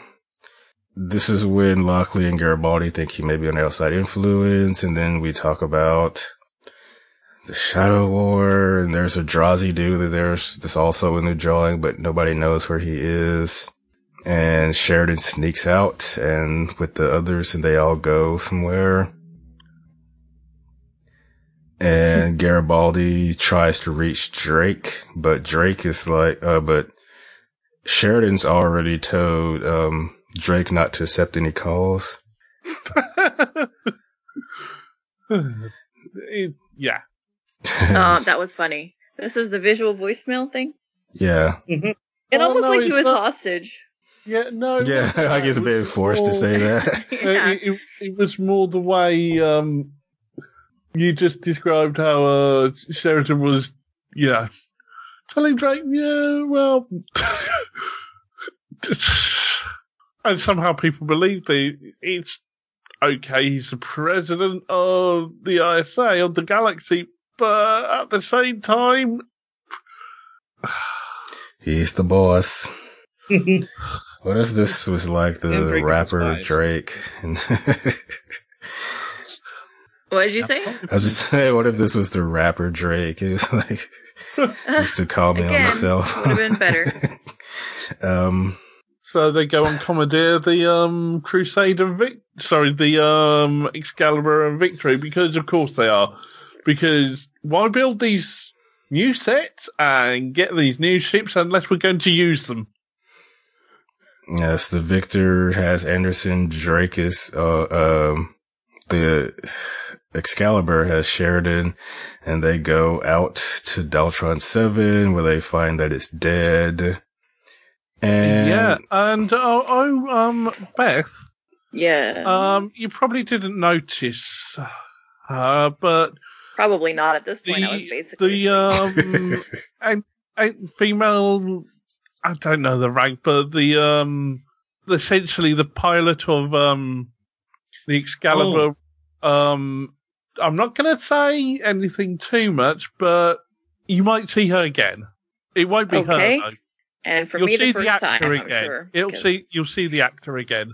this is when Lockley and Garibaldi think he may be an outside influence, and then we talk about the Shadow War, and there's a Drazi dude that there's this also in the drawing, but nobody knows where he is. And Sheridan sneaks out and with the others and they all go somewhere. And Garibaldi tries to reach Drake, but Drake is like, uh, but Sheridan's already told, um, Drake not to accept any calls. It- yeah, uh, that was funny. This is the visual voicemail thing. yeah. It Oh, almost no, like he was not- hostage. yeah, no, Yeah, I guess a bit forced to say that. Uh, yeah. it, it, it was more the way um, you just described how uh, Sheridan was, yeah, telling Drake, yeah, well, and somehow people believe that it's okay. He's the president of the ISA of the galaxy, but at the same time, He's the boss. What if this was like the rapper spies. Drake? What did you say? I was just saying, what if this was the rapper Drake? It's like used to call me on Again, myself. would have been better. um, So they go and commandeer the um Crusader Vic sorry, the um Excalibur and Victory because of course they are. Because why build these new sets and get these new ships unless we're going to use them? yes, the Victor has Anderson. Drakus, uh, um, the Excalibur has Sheridan, and they go out to Daltron Seven where they find that it's dead. And yeah, and oh, oh um Beth, Yeah. um you probably didn't notice uh but Probably not at this point. I was the basically. the um and, and female I don't know the rank, but the um essentially the pilot of um the Excalibur um I'm not gonna say anything too much, but you might see her again. It won't be Okay. her though. and for you'll me, see the the, first actor time, I'm again. sure. You'll see you'll see the actor again.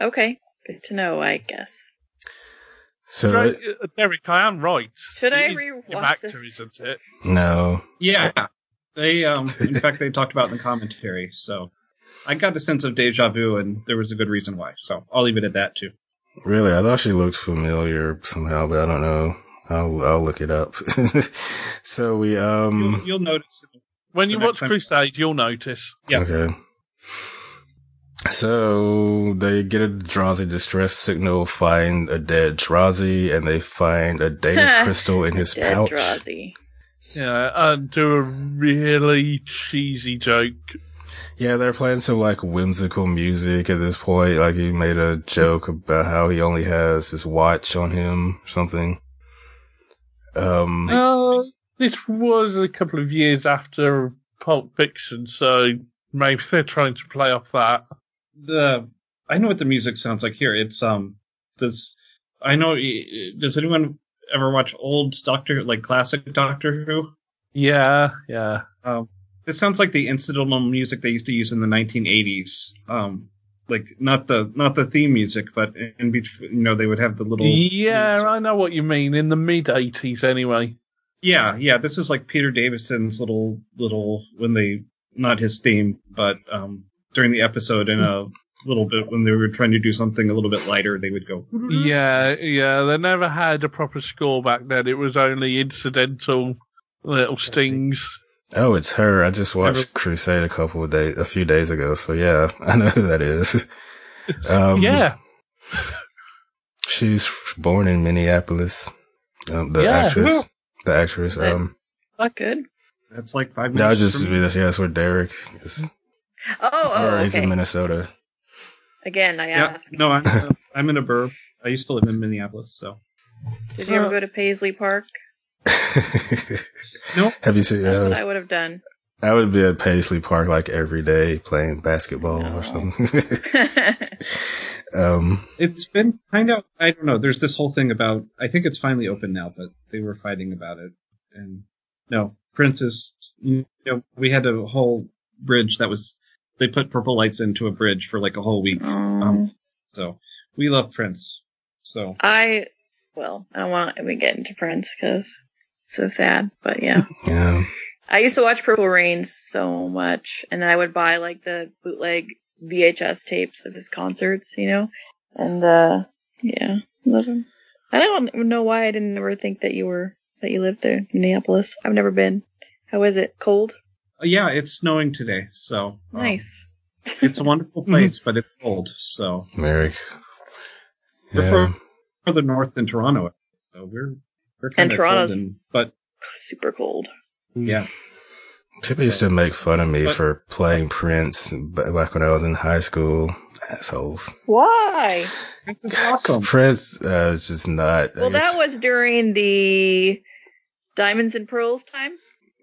Okay, good to know. I guess. So Right, uh, Derek, I am right. Should I It is the rewatch actor, this? isn't it? no, Yeah. They um in fact they talked about it in the commentary, so I got a sense of deja vu and there was a good reason why. So I'll leave it at that too. really, I thought she looked familiar somehow, but I don't know. I'll I'll look it up. so we um. You'll, you'll notice When you watch Crusade, you'll notice. Yeah. Okay. So they get a Drazi distress signal, find a dead Drazi, and they find a data crystal in his Dead pouch. Drazi. Yeah, and do a really cheesy joke. Yeah, they're playing some like whimsical music at this point. Like he made a joke about how he only has his watch on him or something. Um, Uh, this was a couple of years after Pulp Fiction, so maybe they're trying to play off that. The I know what the music sounds like here. It's um does I know does anyone ever watch old Doctor like classic Doctor Who? Yeah, yeah. Um, this sounds like the incidental music they used to use in the 1980s. Um, like not the not the theme music, but in between, you know, they would have the little. Yeah, I know what you mean. In the mid 80s, anyway. Yeah, yeah. This is like Peter Davison's little little when they not his theme, but um during the episode in a little bit when they were trying to do something a little bit lighter, they would go. Yeah, yeah. They never had a proper score back then. It was only incidental little stings. oh, it's her. I just watched Crusade a couple of days, a few days ago. So yeah, I know who that is. Um, yeah, she's born in Minneapolis. Um, the Yeah. actress, the actress. Um, Not good. That's like five no, minutes. just from- yeah, that's where Derek is. Oh, oh, or he's in okay. Minnesota. Again, I yeah, ask. no, I'm I'm in a burb. I used to live in Minneapolis, so Did you ever go to Paisley Park? Nope. Have you seen? That's what Uh, I would have done. I would be at Paisley Park like every day playing basketball No. or something. um, it's been kind of I don't know. There's this whole thing about I think it's finally open now, but they were fighting about it. And no, Princess, you know, we had a whole bridge that was they put purple lights into a bridge for like a whole week. um, So we love Prince. So I, well, I don't want to get into Prince because it's so sad. But yeah, yeah. I used to watch Purple Rain so much, and then I would buy like the bootleg VHS tapes of his concerts, you know, and uh, yeah, love him. I don't know why I didn't ever think that you were that you lived there, in Minneapolis. I've never been. How is it? Cold? Uh, yeah, it's snowing today. So um, Nice. it's a wonderful place, but it's cold. So Merrick. We're Yeah. further north than Toronto, so we're we're kind And of Toronto's- cold and, but Super cold. yeah. People used to make fun of me But- for playing Prince b- back when I was in high school. Assholes. Why? This awesome. Prince uh, is just not. Well, that was during the Diamonds and Pearls time,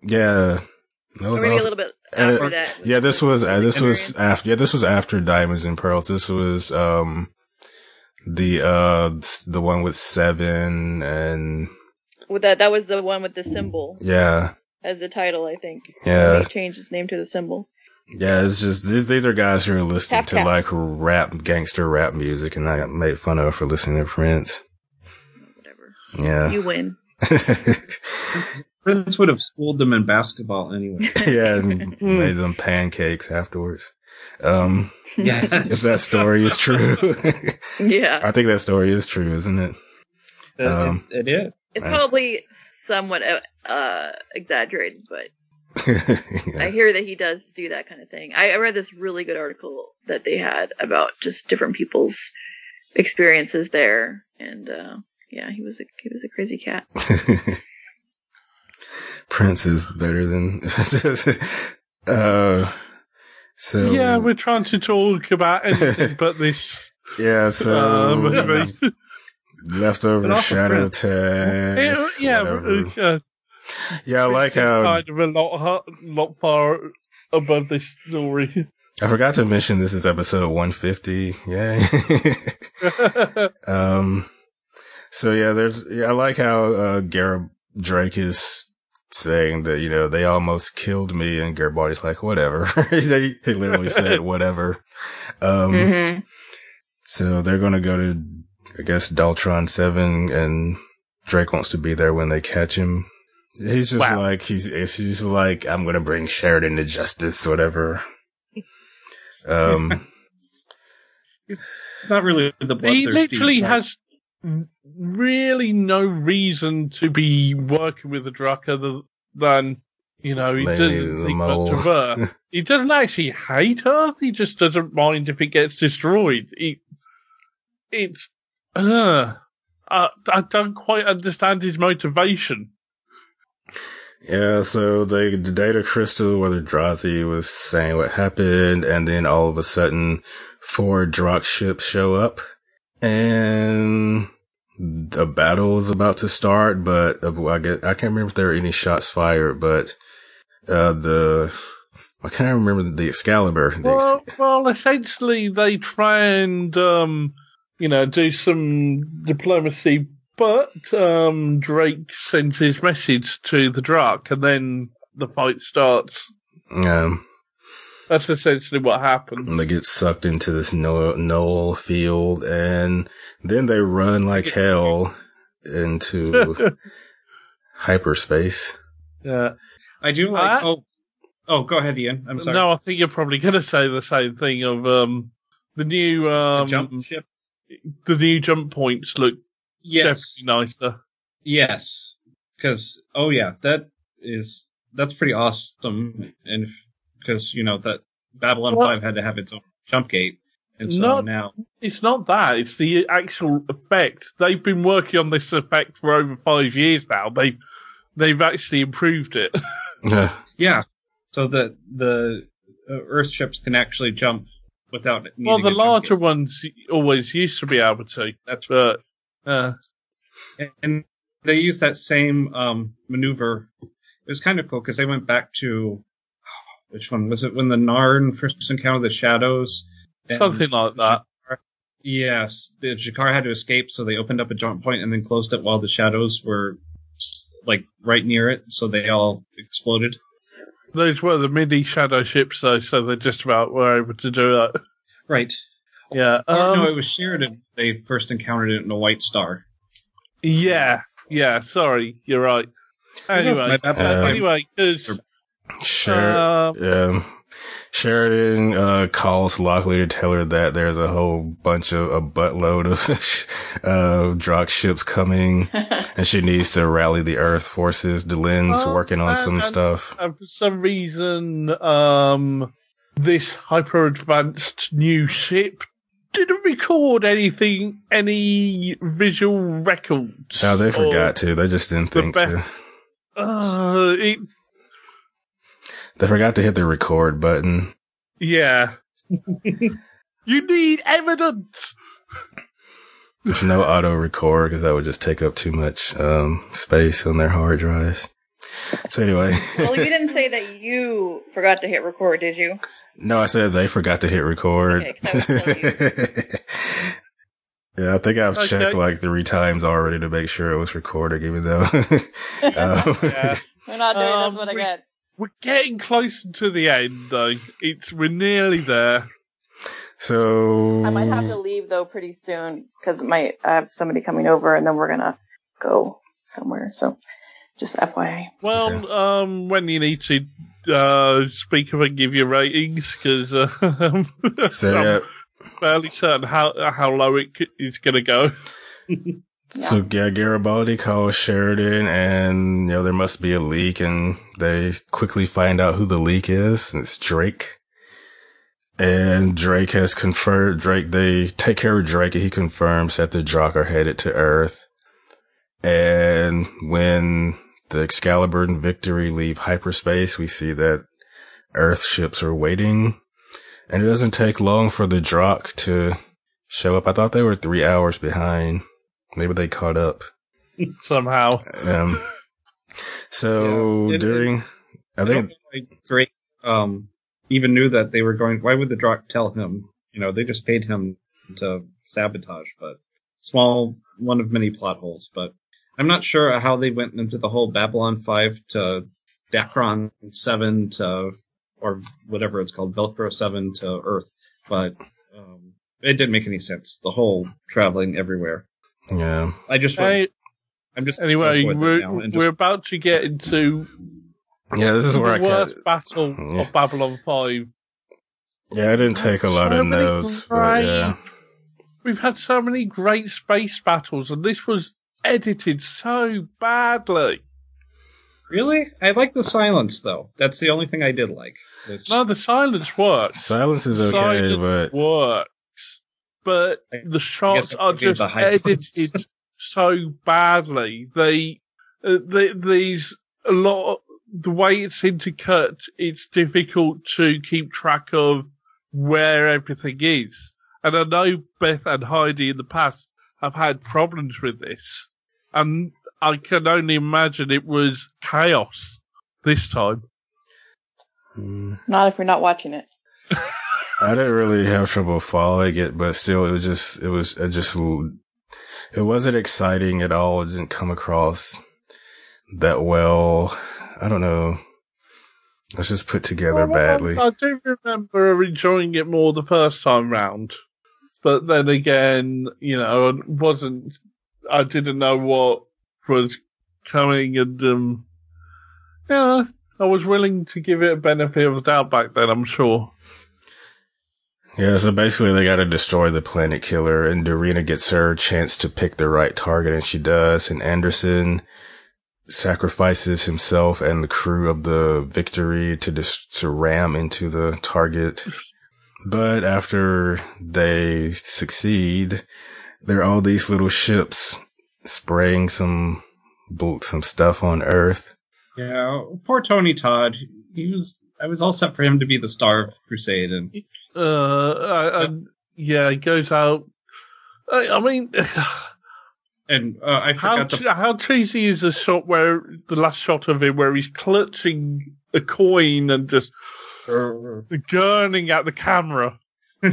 yeah. That or was maybe also, a little bit uh, that. yeah. This was uh, this was after yeah this was after Diamonds and Pearls. This was um the uh the one with Seven and With that, that was the one with the symbol yeah as the title, I think. yeah He changed his name to the symbol. yeah. It's just these these are guys who are listening Tap, to tap. like rap gangster rap music, and I made fun of for listening to Prince. Whatever. Yeah. You win. Prince would have schooled them in basketball anyway. yeah, and made them pancakes afterwards. Um, Yes. if that story is true, Yeah. I think that story is true, isn't it? It- Um, it is. It's Right. probably somewhat uh, uh, exaggerated, but Yeah. I hear that he does do that kind of thing. I, I read this really good article that they had about just different people's experiences there, and uh, yeah, he was a he was a crazy cat. Prince is better than. uh, so yeah, we're trying to talk about anything but this yeah. So movie. leftover shadow yeah, tag. yeah, uh, yeah. I like how kind of a lot, lot far above this story. I forgot to mention this is episode 150. Yay. Um, so yeah, there's, yeah, I like how, uh, Garrett Drake is saying that, you know, they almost killed me and Garibaldi's like, whatever. he, he literally said, whatever. Um, hmm so they're going to go to, I guess, Daltron 7 and Drake wants to be there when they catch him. He's just Wow. like, he's, he's just like, I'm going to bring Sheridan to justice, whatever. Um, It's not really the bloodthirsty. he literally has really no reason to be working with the Drakh other than, you know, he doesn't think much of her. he doesn't actually hate Earth, he just doesn't mind if it gets destroyed. He, it's, uh, I, I don't quite understand his motivation. Yeah, so the, the data crystal where the Drazi was saying what happened, and then all of a sudden, four Drakh ships show up, and the battle is about to start. But uh, I get I can't remember if there were any shots fired, but uh, the I can't remember the Excalibur. The well, well, essentially, they try and um, you know do some diplomacy but um, Drake sends his message to the Drakh, and then the fight starts. Yeah. That's essentially what happened. They get sucked into this null, null field, and then they run like hell into hyperspace. Yeah. I do like. Uh, oh, oh, go ahead, Ian. I'm sorry. No, I think you're probably going to say the same thing of um, the new um, the jump ship. The new jump points look yes. nicer. Yes, because oh yeah, that is that's pretty awesome, and because you know that Babylon Well- Five had to have its own jump gate, and so Not- now It's not that; it's the actual effect. They've been working on this effect for over five years now. They they've actually improved it. Yeah. yeah, so that the uh, Earth ships can actually jump without. Needing well, the a jump larger gate. ones always used to be able to, That's but uh, and they used that same um, maneuver. It was kind of cool because they went back to which one was it when the Narn first encountered the shadows? something like that. Yes, the Jakar had to escape, so they opened up a jump point and then closed it while the shadows were like right near it, so they all exploded. Those were the mini shadow ships, though, so they just about were able to do that. Right. Yeah. Or, Um, no, it was Sheridan. They first encountered it in a White Star. yeah. Yeah. Sorry, you're right. Anyway. Uh, anyway, because Sher- um, yeah. Sheridan uh, calls Lockley to tell her that there's a whole bunch of a buttload of uh, Drakh ships coming, and she needs to rally the Earth forces. Delenn's Oh, working on and- some and- stuff. and for some reason, um, this hyper advanced new ship didn't record anything, any visual records. No, they forgot to. They just didn't the think be- to. Uh, it, They forgot to hit the record button. yeah. you need evidence. There's no auto record because that would just take up too much um, space on their hard drives. So anyway, well, you didn't say that you forgot to hit record, did you? no, I said they forgot to hit record. Okay, 'cause I was yeah, I think I've Okay. checked like three times already to make sure it was recording, even though. um, Yeah. We're not doing Um, this what I we- get. We're getting closer to the end, though. It's we're nearly there. so I might have to leave though pretty soon because might I have somebody coming over and then we're gonna go somewhere. So just FYI. Well, Okay. um, when you need to uh, speak up and give your ratings, because uh, So yeah, I'm fairly certain how how low it c- is going to go. So yeah, Garibaldi calls Sheridan, and you know there must be a leak, and they quickly find out who the leak is. and It's Drake, and Drake has confirmed. Drake, they take care of Drake, and he confirms that the Drakh are headed to Earth. And when the Excalibur and Victory leave hyperspace, we see that Earth ships are waiting, and it doesn't take long for the Drakh to show up. I thought they were three hours behind. Maybe they caught up. Somehow, Um, so Yeah, it- during, I I think, don't know why Drake um, even knew that they were going. Why would the Drakh tell him? You know, they just paid him to sabotage. But small, one of many plot holes. But I'm not sure how they went into the whole Babylon Five to Dacron Seven to or whatever it's called, Velcro Seven to Earth. But um, it didn't make any sense. The whole traveling everywhere. Yeah, I just Hey, I'm just anyway, we're, now and we're about to get into yeah, this is the where I worst kept, battle Yeah. of Babylon Five. yeah, I didn't take a lot So of many notes, but great- yeah, We've had so many great space battles, and this was edited so badly. Really? I like the silence though. That's the only thing I did like. It's- No, the silence works. silence is okay, Silence but works, but I- the shots are just edited so badly. They, uh, they, these a lot. the way it's intercut, it's difficult to keep track of where everything is. And I know Beth and Heidi in the past have had problems with this. And I can only imagine it was chaos this time. Not if you're not watching it. I didn't really have trouble following it, but still, it was just, it was it just, it wasn't exciting at all. It didn't come across that well. I don't know. It's just put together Well, badly. I, I do remember enjoying it more the first time round. But then again, you know, it wasn't, I didn't know what was coming and, um, yeah, I was willing to give it a benefit of the doubt back then, I'm sure. Yeah, so basically they gotta destroy the planet killer and Dureena gets her chance to pick the right target and she does and Anderson sacrifices himself and the crew of the victory to dis- to ram into the target. But after they succeed, there are all these little ships spraying some some stuff on Earth. Yeah, poor Tony Todd. He was. I was all set for him to be the star of Crusade, and Uh, I- and yeah, it goes out. I, I mean, and uh, I how forgot che- the. how cheesy is the shot where the last shot of him where he's clutching a coin and just gurning at the camera.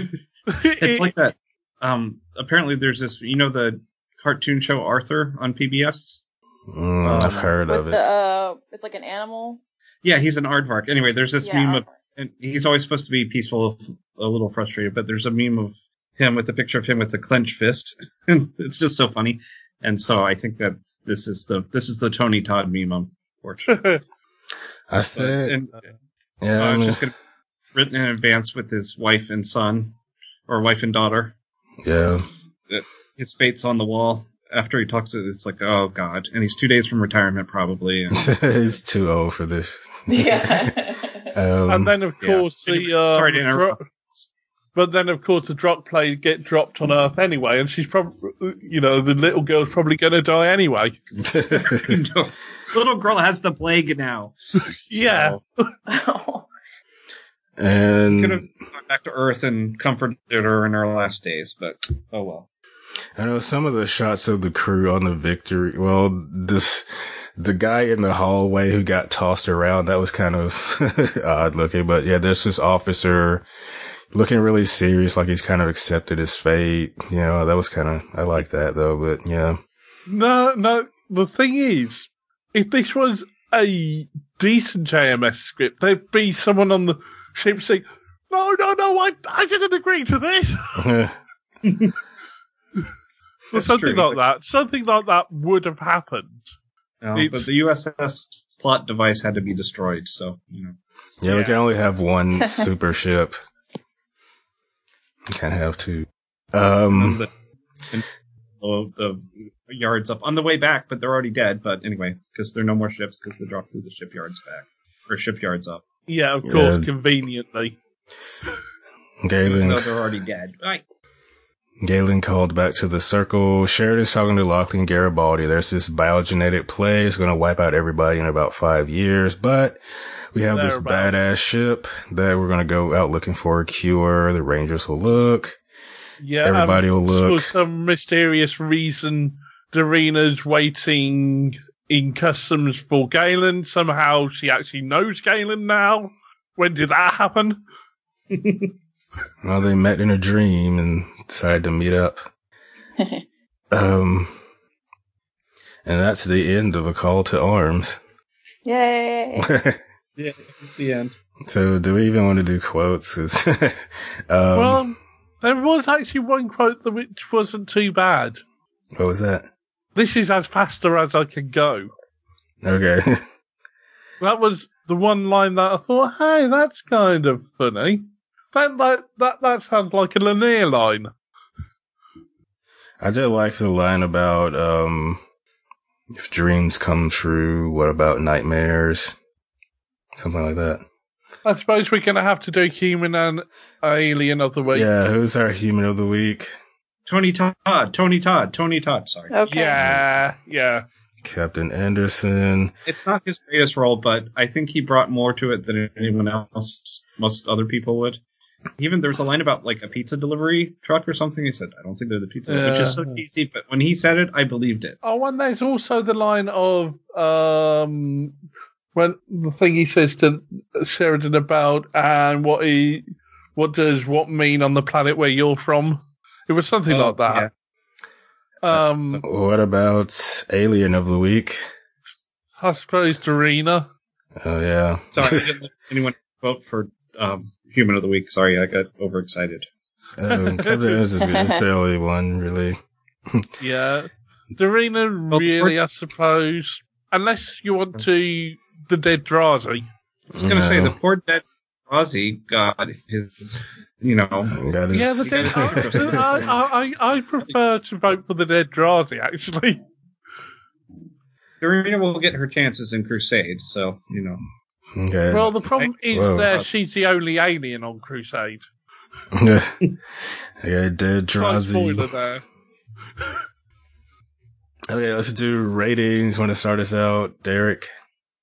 It's like that. Um, apparently, there's this. You know the cartoon show Arthur on PBS. Mm, I've Um, heard of it. the, uh, it's like an animal. Yeah, he's an aardvark. Anyway, there's this Yeah, meme of, and he's always supposed to be peaceful, a little frustrated, but there's a meme of him with a picture of him with the clenched fist, and it's just so funny. And so I think that this is the this is the Tony Todd meme, unfortunately. I But- think, and yeah, uh, I it's mean, just gonna written in advance with his wife and son, or wife and daughter. yeah. His fate's on the wall. After he talks, it's like, oh god, and he's two days from retirement probably. And, He's too old for this. Yeah. Um, and then, of yeah. course, the uh, Sorry to interrupt. dro- but then, of course, the drop play get dropped on Earth anyway, and she's probably, you know, the little girl's probably going to die anyway. No. little girl has the plague now. Yeah. So, and could have gone back to Earth and comforted her in her last days, but oh well. I know some of the shots of the crew on the Victory. Well, this the guy in the hallway who got tossed around. That was kind of odd looking, but yeah, there's this officer looking really serious, like he's kind of accepted his fate. You know, that was kind of I like that though. But yeah, No, no. The thing is, if this was a decent JMS script, there'd be someone on the ship saying, "No, no, no, I, I didn't agree to this," or That's something true. like that. Something like that would have happened. No, but the USS plot device had to be destroyed, so you know. yeah, we can only have one super ship. We can't have two. Um, And the, and oh, the yards up on the way back, but they're already dead. But anyway, because there are no more ships, because they dropped through the shipyards back or shipyards up. Yeah, of course, Yeah. conveniently. Galen they're already dead. Right. Galen called back to the circle. Sheridan's talking to Lockley and Garibaldi. There's this biogenetic play. It's going to wipe out everybody in about five years, but we have this Thereabout. badass ship that we're going to go out looking for a cure. The Rangers will look. Yeah, Everybody will look. For some mysterious reason, Dureena's waiting in customs for Galen. Somehow she actually knows Galen now. When did that happen? Well, they met in a dream and decided to meet up. Um, and that's the end of a call to arms. Yay. Yeah, the end. so do we even want to do quotes? um, well, there was actually one quote that which wasn't too bad. what was that? This is as faster as I can go. Okay. That was the one line that I thought, hey, that's kind of funny. That that that, that sounds like a Lennier line. I did like the line about um if dreams come true, what about nightmares? Something like that. I suppose we're going to have to do human and alien of the week. Yeah, who's our human of the week? Tony Todd. Tony Todd. Tony Todd. Sorry. Okay. Yeah, yeah. Captain Anderson. It's not his greatest role, but I think he brought more to it than anyone else, most other people would. Even there's a line about like a pizza delivery truck or something. He said, "I don't think they're the pizza," which is so Yeah. cheesy. But when he said it, I believed it. Oh, and there's also the line of um, when the thing he says to Sheridan about and what he, what does what mean on the planet where you're from? It was something Oh, like that. Um, What about Alien of the Week? I suppose Dureena. Oh yeah. Sorry, I didn't let anyone vote for um, Human of the Week. Sorry, I got overexcited. um, Captain Anderson's good. It's the only one really. Yeah, Dureena. Really, I suppose, unless you want to the dead Drazi. I was gonna say the poor dead Ozzy got his, you know, That is- Yeah, the dead. I, I, I, I prefer to vote for the dead Drazi. Actually, Dureena will get her chances in Crusade. So you know, okay. well, the problem is Whoa. that she's the only alien on Crusade. yeah, dead Slight spoiler Drazi. there. Okay, let's do ratings. Want to start us out, Derek?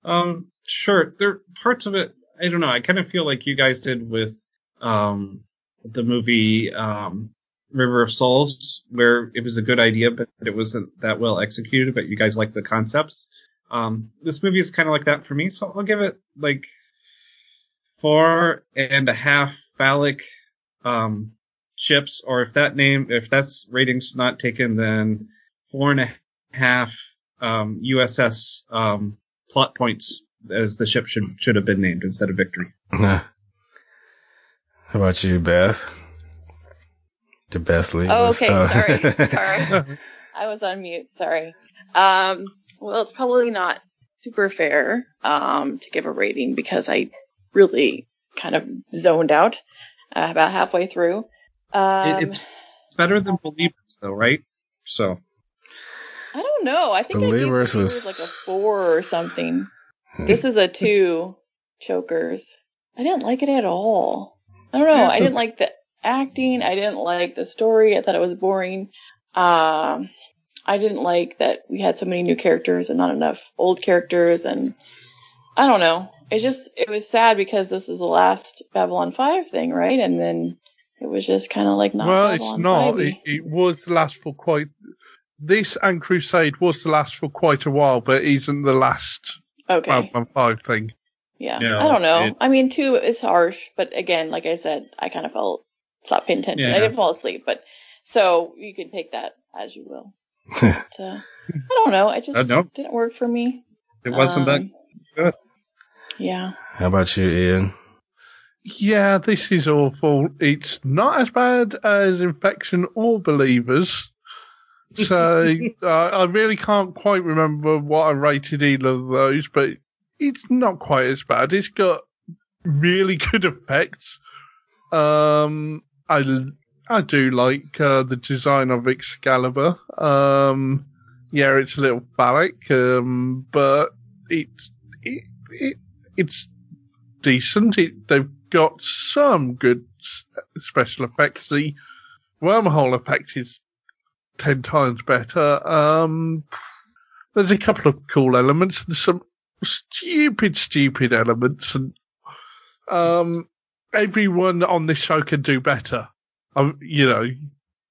um, sure. There are parts of it. I don't know. I kind of feel like you guys did with um the movie um River of Souls, where it was a good idea, but it wasn't that well executed. But you guys like the concepts. Um, this movie is kind of like that for me, so I'll give it like four and a half phallic um ships, or if that name, if that's ratings not taken, then four and a half um USS um plot points as the ship should should have been named instead of Victory. How about you, Beth? To Beth Lee. Oh, was- okay. oh. Sorry. Sorry. I was on mute. Sorry. Um, well, it's probably not super fair um, to give a rating because I really kind of zoned out uh, about halfway through. Um, it's better than Believers, though, right? So I don't know. I think I gave Believers Believers was- like a four or something. This is a two. Chokers. I didn't like it at all. I don't know. Yeah, I didn't like the acting. I didn't like the story. I thought it was boring. Um, I didn't like that we had so many new characters and not enough old characters. And I don't know. It just it was sad because this is the last Babylon Five thing, right? And then it was just kind of like not. well, Babylon it's not. It, it was the last for quite. This and Crusade was the last for quite a while, but isn't the last okay. Babylon Five thing. Yeah, Yeah, I don't know. it- I mean, two is harsh, but again, like I said, I kind of felt stopped paying attention. I didn't fall asleep, but so you can take that as you will. But, uh, I don't know. I just Uh, no. didn't work for me. it wasn't that Um, good. Yeah. How about you, Ian? Yeah, this is awful. It's not as bad as Infection or Believers. So uh, I really can't quite remember what I rated either of those, but it's not quite as bad. It's got really good effects. Um, I I do like uh, the design of Excalibur. Um, yeah, it's a little phallic, um, but it's it, it it's decent. It, they've got some good special effects. The wormhole effect is ten times better. Um, there's a couple of cool elements and some stupid, stupid elements, and um, everyone on this show can do better. Um, you know,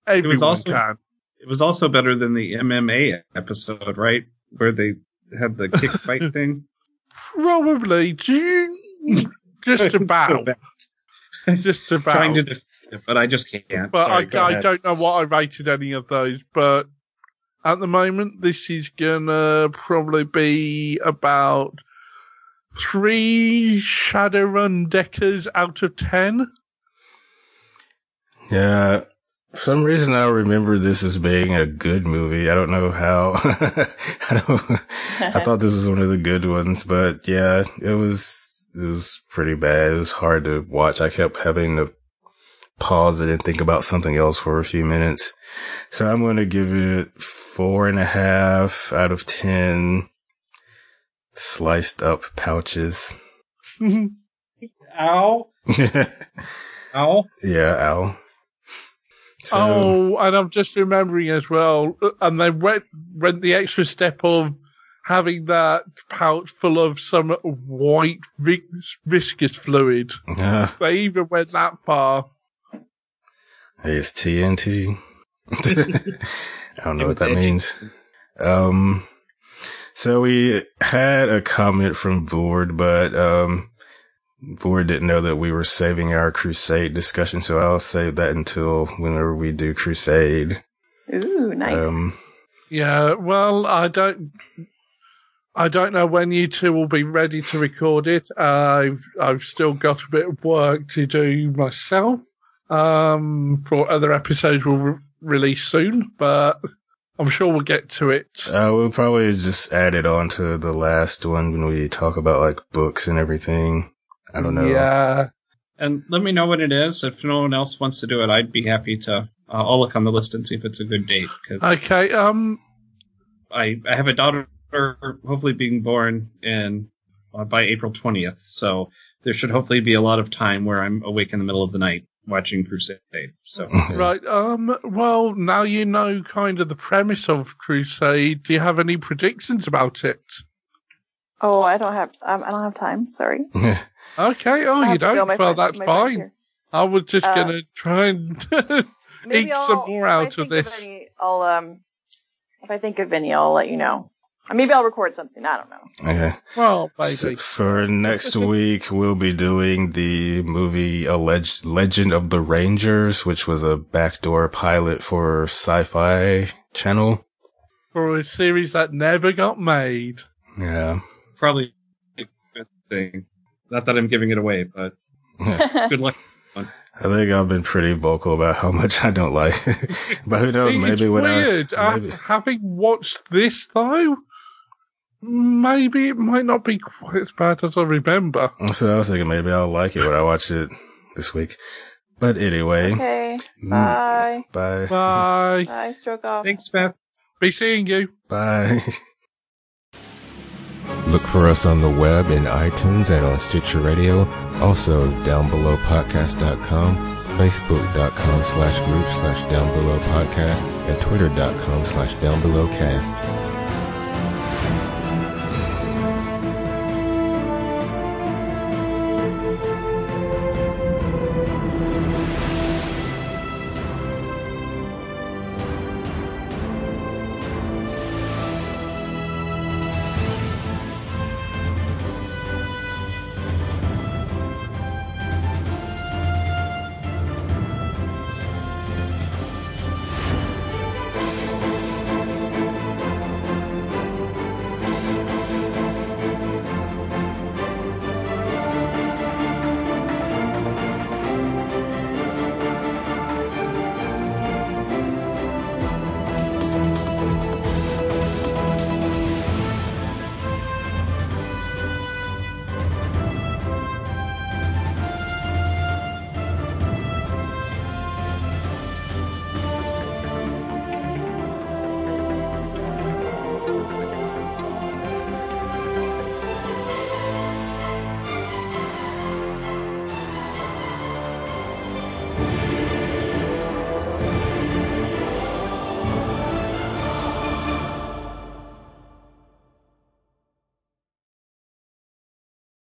everyone also- can. It was also better than the MMA episode, right? Where they had the kick fight thing. Probably just about, just about. Trying to defend but I just can't. but Sorry, I, I don't know what I rated any of those. But at the moment, this is gonna probably be about three Shadowrun Deckers out of ten. Yeah. For some reason, I remember this as being a good movie. I don't know how. I don't. I thought this was one of the good ones, but yeah, it was. It was pretty bad. It was hard to watch. I kept having to pause it and think about something else for a few minutes. So I'm going to give it four and a half out of ten. Sliced up pouches. Ow! Ow! yeah, ow. So, oh, and I'm just remembering as well, and they went went the extra step of having that pouch full of some white vis- viscous fluid. Uh, They even went that far. it's TNT. I don't know what that means. Um, so we had a comment from Vord, but, um, Vord didn't know that we were saving our Crusade discussion, so I'll save that until whenever we do Crusade. Ooh, nice. Um, Yeah, well, I don't, I don't know when you two will be ready to record it. I've, I've still got a bit of work to do myself. Um, for other episodes will re- release soon, but I'm sure we'll get to it. uh, we'll probably just add it on to the last one when we talk about like books and everything. I don't know. Yeah, And let me know what it is. If no one else wants to do it, I'd be happy to. Uh, I'll look on the list and see if it's a good date because okay. Um, I I have a daughter hopefully being born in uh, by April twentieth, so there should hopefully be a lot of time where I'm awake in the middle of the night watching Crusade. So right. Um, well, now you know kind of the premise of Crusade. Do you have any predictions about it? oh, I don't have. Um, I don't have time. Sorry. Okay. Oh, I you have to go. don't? Well, friend- that's fine. here. I was just Uh, gonna try and eat I'll, some more if I out of think this. any, I'll um, if I think of any, I'll let you know. Or maybe I'll record something. I don't know. Okay. Well, So maybe. for next week, we'll be doing the movie Alleged Legend of the Rangers, which was a backdoor pilot for Sci-Fi Channel. For a series that never got made. Yeah. probably a good thing. Not that I'm giving it away, but good luck. I think I've been pretty vocal about how much I don't like. but who knows? it's Maybe when weird. I Uh, maybe, having watched this though, maybe it might not be quite as bad as I remember. so I was thinking maybe I'll like it when I watch it this week. But anyway, okay. mm, Bye. bye. Bye. Bye. Stroke off. Thanks, Beth. Be seeing you. Bye. Look for us on the web in iTunes and on Stitcher Radio. Also, downbelowpodcast.com, facebook.com slash group slash downbelowpodcast, and twitter.com slash downbelowcast.